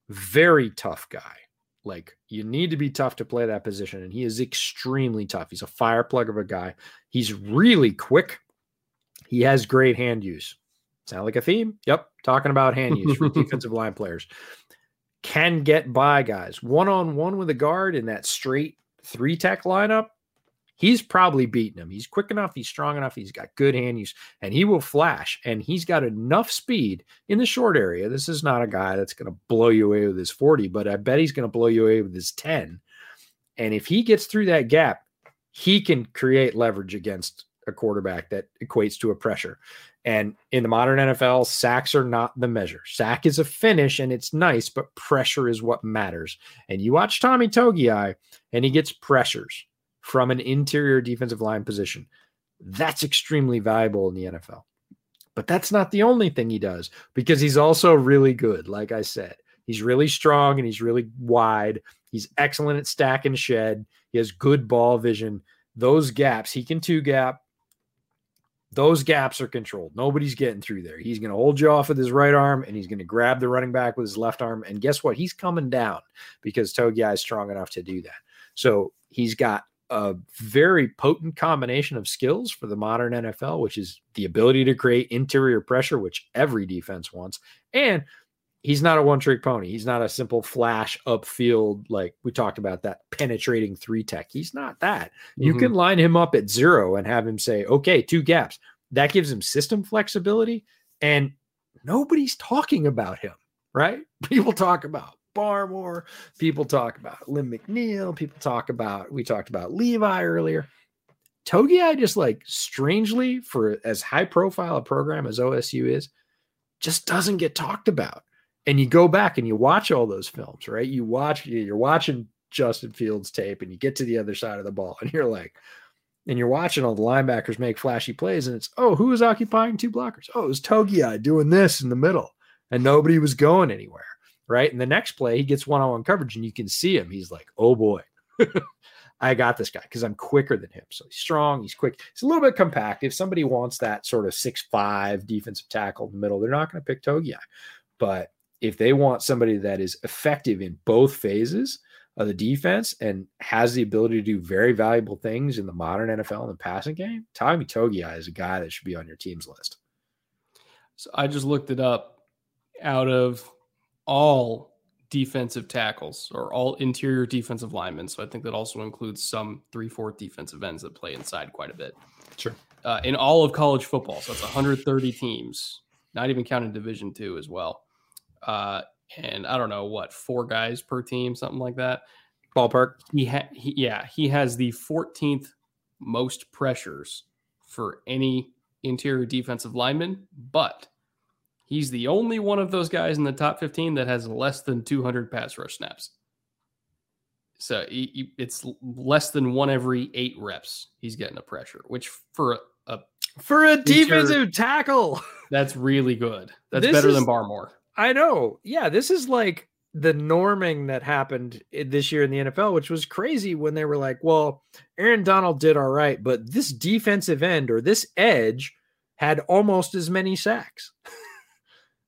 Very tough guy. Like you need to be tough to play that position. And he is extremely tough. He's a fire plug of a guy. He's really quick. He has great hand use. Sound like a theme? Yep. Talking about hand use for defensive line players. Can get by guys one on one with a guard in that straight three tech lineup he's probably beaten him. He's quick enough, he's strong enough, he's got good hand use, and he will flash. And he's got enough speed in the short area. This is not a guy that's going to blow you away with his 40, but I bet he's going to blow you away with his 10. And if he gets through that gap, he can create leverage against a quarterback that equates to a pressure. And in the modern NFL, sacks are not the measure. Sack is a finish and it's nice, but pressure is what matters. And you watch Tommy Togiai and he gets pressures from an interior defensive line position. That's extremely valuable in the NFL. But that's not the only thing he does because he's also really good. Like I said, he's really strong and he's really wide. He's excellent at stack and shed. He has good ball vision. Those gaps, he can two gap. Those gaps are controlled. Nobody's getting through there. He's going to hold you off with his right arm and he's going to grab the running back with his left arm. And guess what? He's coming down because Togiai is strong enough to do that. So he's got a very potent combination of skills for the modern NFL, which is the ability to create interior pressure, which every defense wants. And he's not a one trick pony. He's not a simple flash upfield, like we talked about that penetrating three tech. He's not that. Mm-hmm. You can line him up at zero and have him say, okay, two gaps. That gives him system flexibility. And nobody's talking about him, right? People talk about Barmore. People talk about Alim McNeill. People talk about, we talked about Levi earlier. Togiai just like strangely, for as high profile a program as OSU is, just doesn't get talked about. And you go back and you watch all those films, right? You watch, you're watching Justin Fields tape and you get to the other side of the ball and you're like, and you're watching all the linebackers make flashy plays and it's, oh, who is occupying two blockers? Oh, it was Togiai doing this in the middle and nobody was going anywhere right? And the next play, he gets one on one coverage and you can see him. He's like, oh boy, I got this guy because I'm quicker than him. So he's strong, he's quick. He's a little bit compact. If somebody wants that sort of six five defensive tackle in the middle, they're not going to pick Togiai. But if they want somebody that is effective in both phases of the defense and has the ability to do very valuable things in the modern NFL in the passing game, Tommy Togiai is a guy that should be on your team's list. So I just looked it up. Out of all defensive tackles or all interior defensive linemen. So I think that also includes some three fourth defensive ends that play inside quite a bit. Sure. Uh, in all of college football, so that's 130 teams, not even counting Division two as well. Uh, and I don't know what four guys per team, something like that. Ballpark. He, ha- he yeah, he has the 14th most pressures for any interior defensive lineman, but He's the only one of those guys in the top 15 that has less than 200 pass rush snaps. So it's less than one every eight reps. He's getting a pressure, which for a, for a defensive tackle, that's really good. That's this better is, than Barmore. I know. Yeah, this is like the norming that happened this year in the NFL, which was crazy when they were like, well, Aaron Donald did all right, but this defensive end or this edge had almost as many sacks.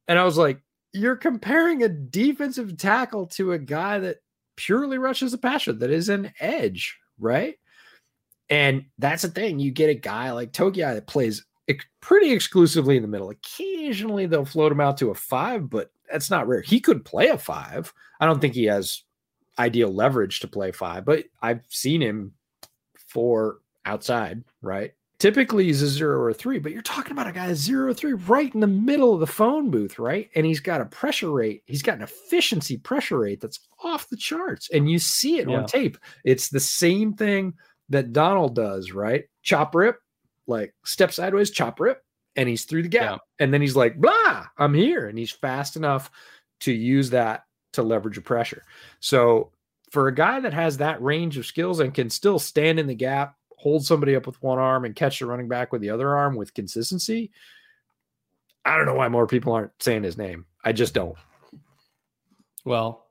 and I was like, you're comparing a defensive tackle to a guy that purely rushes the passer, that is an edge, right? And that's the thing. You get a guy like Togiai that plays pretty exclusively in the middle. Occasionally they'll float him out to a five, but that's not rare. He could play a five. I don't think he has ideal leverage to play five, but I've seen him for outside, right? Typically he's a zero or a three, but you're talking about a guy zero or three right in the middle of the phone booth, right? And he's got a pressure rate, he's got an efficiency pressure rate that's off the charts. And you see it yeah. on tape. It's the same thing that Donald does, right? Chop rip, like step sideways, chop rip, and he's through the gap. Yeah. And then he's like, blah, I'm here. And he's fast enough to use that to leverage a pressure. So for a guy that has that range of skills and can still stand in the gap, hold somebody up with one arm and catch the running back with the other arm with consistency, I don't know why more people aren't saying his name. I just don't. Well,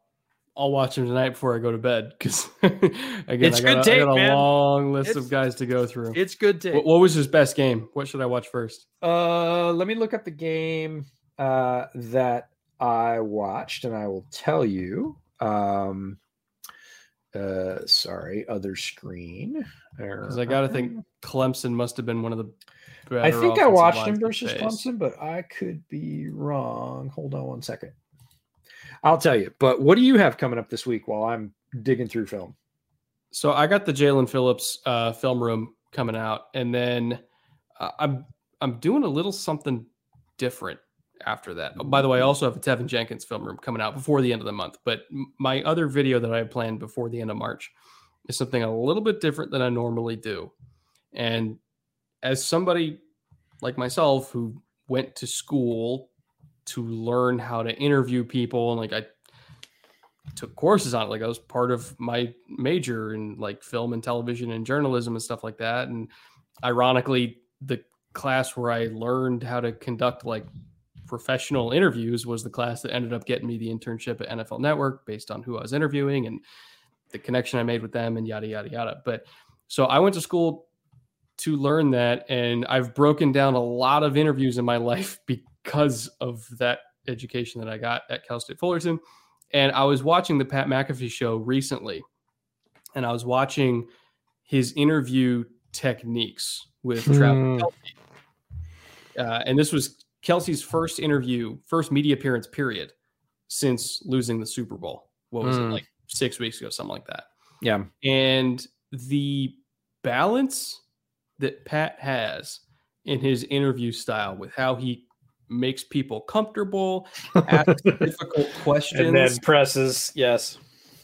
I'll watch him tonight before I go to bed because again, it's I got, a, tape, I got a man. long list it's, of guys to go through. It's good tape. What, what, was his best game? What should I watch first? Uh, let me look up the game uh, that I watched, and I will tell you. Um, uh, sorry, other screen. Because I got to think Clemson must have been one of the. I think I watched him versus Clemson, but I could be wrong. Hold on one second. I'll tell you. But what do you have coming up this week while I'm digging through film? So I got the Jaelan Phillips uh, film room coming out, and then uh, I'm I'm doing a little something different after that. Oh, by the way, I also have a Teven Jenkins film room coming out before the end of the month. But my other video that I planned before the end of March is something a little bit different than I normally do. And as somebody like myself who went to school to learn how to interview people and like I took courses on it like I was part of my major in like film and television and journalism and stuff like that and ironically the class where I learned how to conduct like professional interviews was the class that ended up getting me the internship at NFL Network based on who I was interviewing and the connection I made with them and yada yada yada but so I went to school to learn that and I've broken down a lot of interviews in my life because of that education that I got at Cal State Fullerton. And I was watching the Pat McAfee show recently, and I was watching his interview techniques with hmm. Travis Kelce. Uh, and this was Kelce's first interview, first media appearance, period, since losing the Super Bowl. What was it, hmm. like six weeks ago, something like that? Yeah. And the balance that Pat has in his interview style with how he makes people comfortable, asks difficult questions, and then presses. Yes,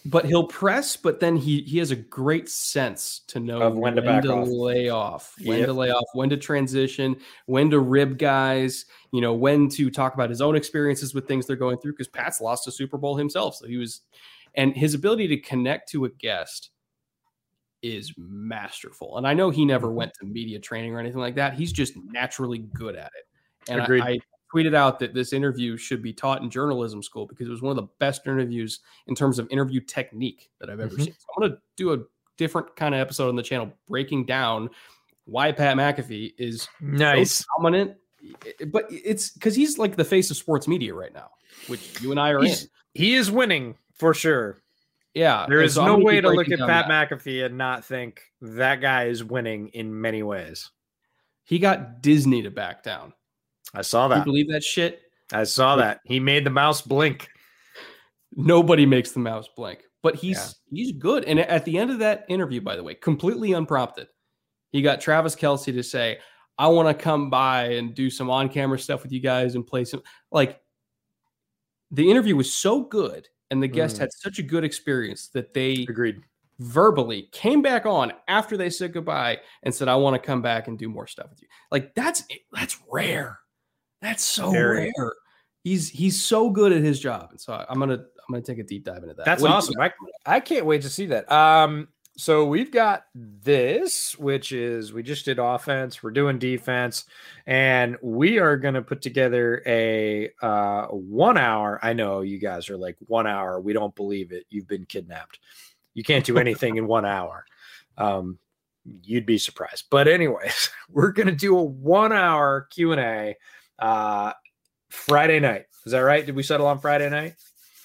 but he'll press, but then he he has a great sense to know of when to, when to off. lay off, when yep. to lay off, when to transition, when to rib guys, you know, when to talk about his own experiences with things they're going through. Because Pat's lost a Super Bowl himself, so he was, and his ability to connect to a guest is masterful. And I know he never mm-hmm. went to media training or anything like that. He's just naturally good at it. And I, I, tweeted out that this interview should be taught in journalism school because it was one of the best interviews in terms of interview technique that I've ever mm-hmm. seen. So I'm going to do a different kind of episode on the channel breaking down why Pat McAfee is nice so dominant. But it's because he's like the face of sports media right now, which you and I are he's, in. He is winning for sure. Yeah, there is so no way to look at Pat that. McAfee and not think that guy is winning in many ways. He got Disney to back down. I saw that. You believe that shit? I saw that. He made the mouse blink. Nobody makes the mouse blink, but he's yeah. he's good. And at the end of that interview, by the way, completely unprompted, he got Travis Kelce to say, "I want to come by and do some on-camera stuff with you guys and play some." Like the interview was so good, and the guest mm. had such a good experience that they agreed verbally came back on after they said goodbye and said, "I want to come back and do more stuff with you." Like that's that's rare. That's so Very. rare. He's he's so good at his job, and so I'm gonna I'm gonna take a deep dive into that. That's what awesome. I, I can't wait to see that. Um, so we've got this, which is we just did offense, we're doing defense, and we are going to put together a uh, one hour. I know you guys are like one hour. We don't believe it. You've been kidnapped. You can't do anything in one hour. Um, you'd be surprised. But anyways, we're going to do a one hour Q and A uh, Friday night. Is that right? Did we settle on Friday night?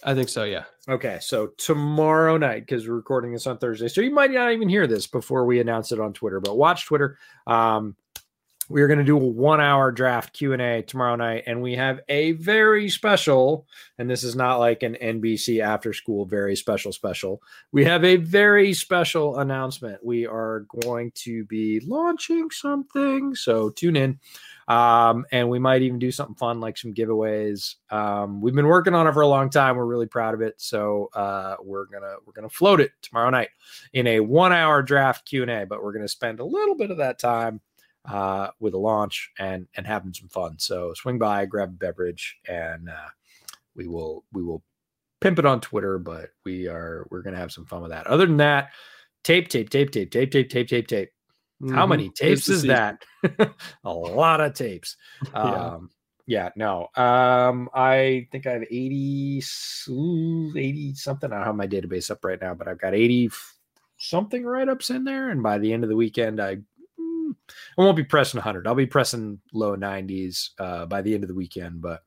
I think so. Yeah. Okay, so tomorrow night, because we're recording this on Thursday, so you might not even hear this before we announce it on Twitter. But watch Twitter. Um, we are going to do a one-hour draft Q and A tomorrow night, and we have a very special. And this is not like an NBC after school very special special. We have a very special announcement. We are going to be launching something, so tune in. Um, and we might even do something fun like some giveaways. Um, we've been working on it for a long time. We're really proud of it. So uh, we're gonna we're gonna float it tomorrow night in a one hour draft Q and A. But we're gonna spend a little bit of that time uh, with a launch and and having some fun. So swing by, grab a beverage, and uh, we will we will pimp it on Twitter. But we are we're gonna have some fun with that. Other than that, tape, tape, tape, tape, tape, tape, tape, tape, tape. Mm-hmm. How many tapes is that? a lot of tapes. yeah. Um, yeah, no. Um, I think I have 80, 80 something. I don't have my database up right now, but I've got 80 something write ups in there. And by the end of the weekend, I, mm, I won't be pressing 100. I'll be pressing low 90s uh, by the end of the weekend. But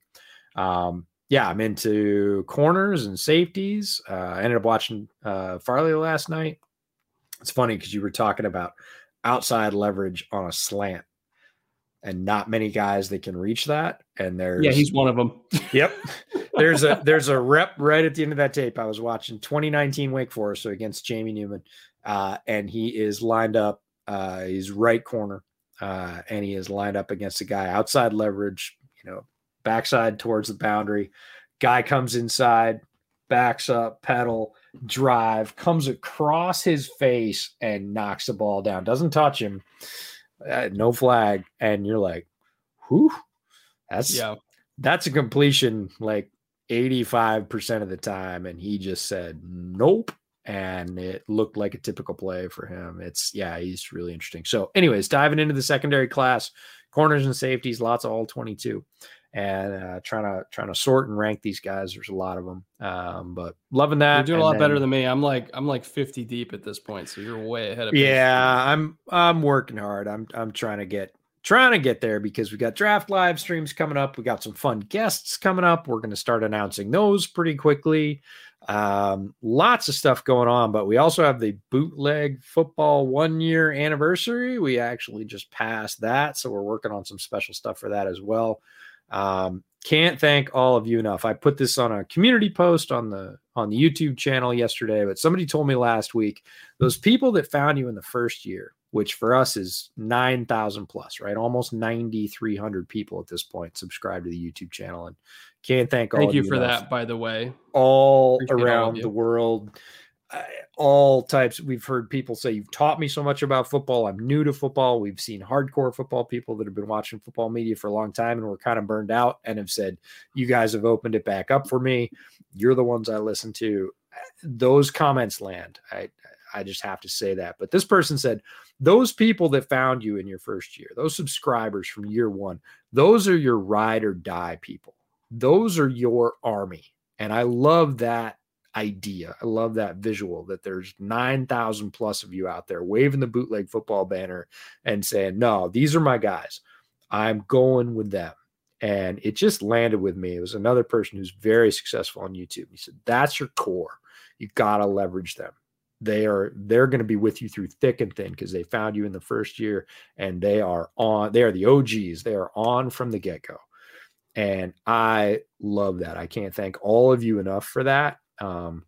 um, yeah, I'm into corners and safeties. Uh, I ended up watching uh, Farley last night. It's funny because you were talking about outside leverage on a slant and not many guys that can reach that. And there's yeah, he's one of them. yep. There's a there's a rep right at the end of that tape. I was watching 2019 Wake Forest, so against Jamie Newman, uh, and he is lined up. Uh, he's right corner, uh, and he is lined up against a guy outside leverage. You know, backside towards the boundary. Guy comes inside, backs up, pedal, drive, comes across his face and knocks the ball down. Doesn't touch him. Uh, no flag. And you're like, whew, that's yeah. that's a completion like 85% of the time. And he just said, nope. And it looked like a typical play for him. It's yeah, he's really interesting. So, anyways, diving into the secondary class, corners and safeties, lots of all 22 and uh, trying to trying to sort and rank these guys. There's a lot of them, um, but loving that. You're doing a lot then, better than me. I'm like I'm like 50 deep at this point, so you're way ahead of me. Yeah, I'm I'm working hard. I'm I'm trying to get trying to get there because we got draft live streams coming up. We got some fun guests coming up. We're going to start announcing those pretty quickly. Um, lots of stuff going on, but we also have the bootleg football one year anniversary. We actually just passed that, so we're working on some special stuff for that as well. Um, can't thank all of you enough. I put this on a community post on the on the YouTube channel yesterday, but somebody told me last week those people that found you in the first year, which for us is 9,000 plus, right? Almost 9,300 people at this point subscribe to the YouTube channel. And can't thank all Thank you, you for enough. that, by the way. All Appreciate around all the world all types. We've heard people say, You've taught me so much about football. I'm new to football. We've seen hardcore football people that have been watching football media for a long time and were kind of burned out and have said, You guys have opened it back up for me. You're the ones I listen to. Those comments land. I, I just have to say that. But this person said, Those people that found you in your first year, those subscribers from year one, those are your ride or die people. Those are your army. And I love that idea. I love that visual that there's 9,000 plus of you out there waving the bootleg football banner and saying, No, these are my guys. I'm going with them. And it just landed with me. It was another person who's very successful on YouTube. He said, That's your core. You got to leverage them. They are they're going to be with you through thick and thin because they found you in the first year and they are on they are the OGs. They are on from the get-go. And I love that. I can't thank all of you enough for that. Um,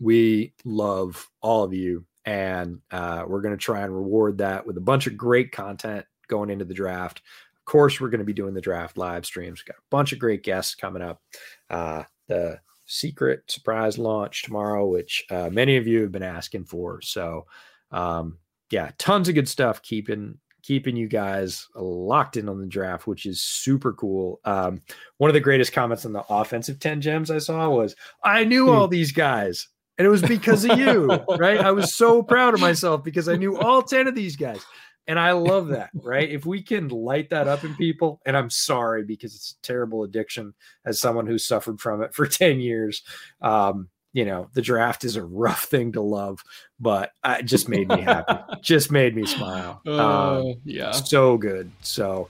we love all of you, and uh, we're going to try and reward that with a bunch of great content going into the draft. Of course, we're going to be doing the draft live streams. We've got a bunch of great guests coming up. Uh, the secret surprise launch tomorrow, which uh, many of you have been asking for. So, um, yeah, tons of good stuff keeping keeping you guys locked in on the draft, which is super cool. Um, one of the greatest comments on the offensive 10 gems I saw was, I knew all hmm. these guys And it was because of you, right? I was so proud of myself because I knew all 10 of these guys. And I love that, right? If we can light that up in people, and I'm sorry because it's a terrible addiction as someone who suffered from it for 10 years. Um, you know, the draft is a rough thing to love, but it just made me happy. just made me smile. Uh, um, yeah. So good. So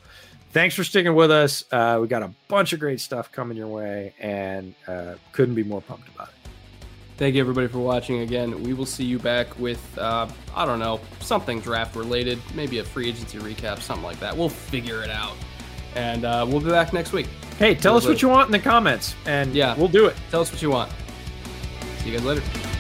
thanks for sticking with us. Uh, we got a bunch of great stuff coming your way and uh, couldn't be more pumped about it. Thank you, everybody, for watching again. We will see you back with, uh, I don't know, something draft related, maybe a free agency recap, something like that. We'll figure it out. And uh, we'll be back next week. Hey, tell us what you want in the comments, and yeah, we'll do it. Tell us what you want. See you guys later.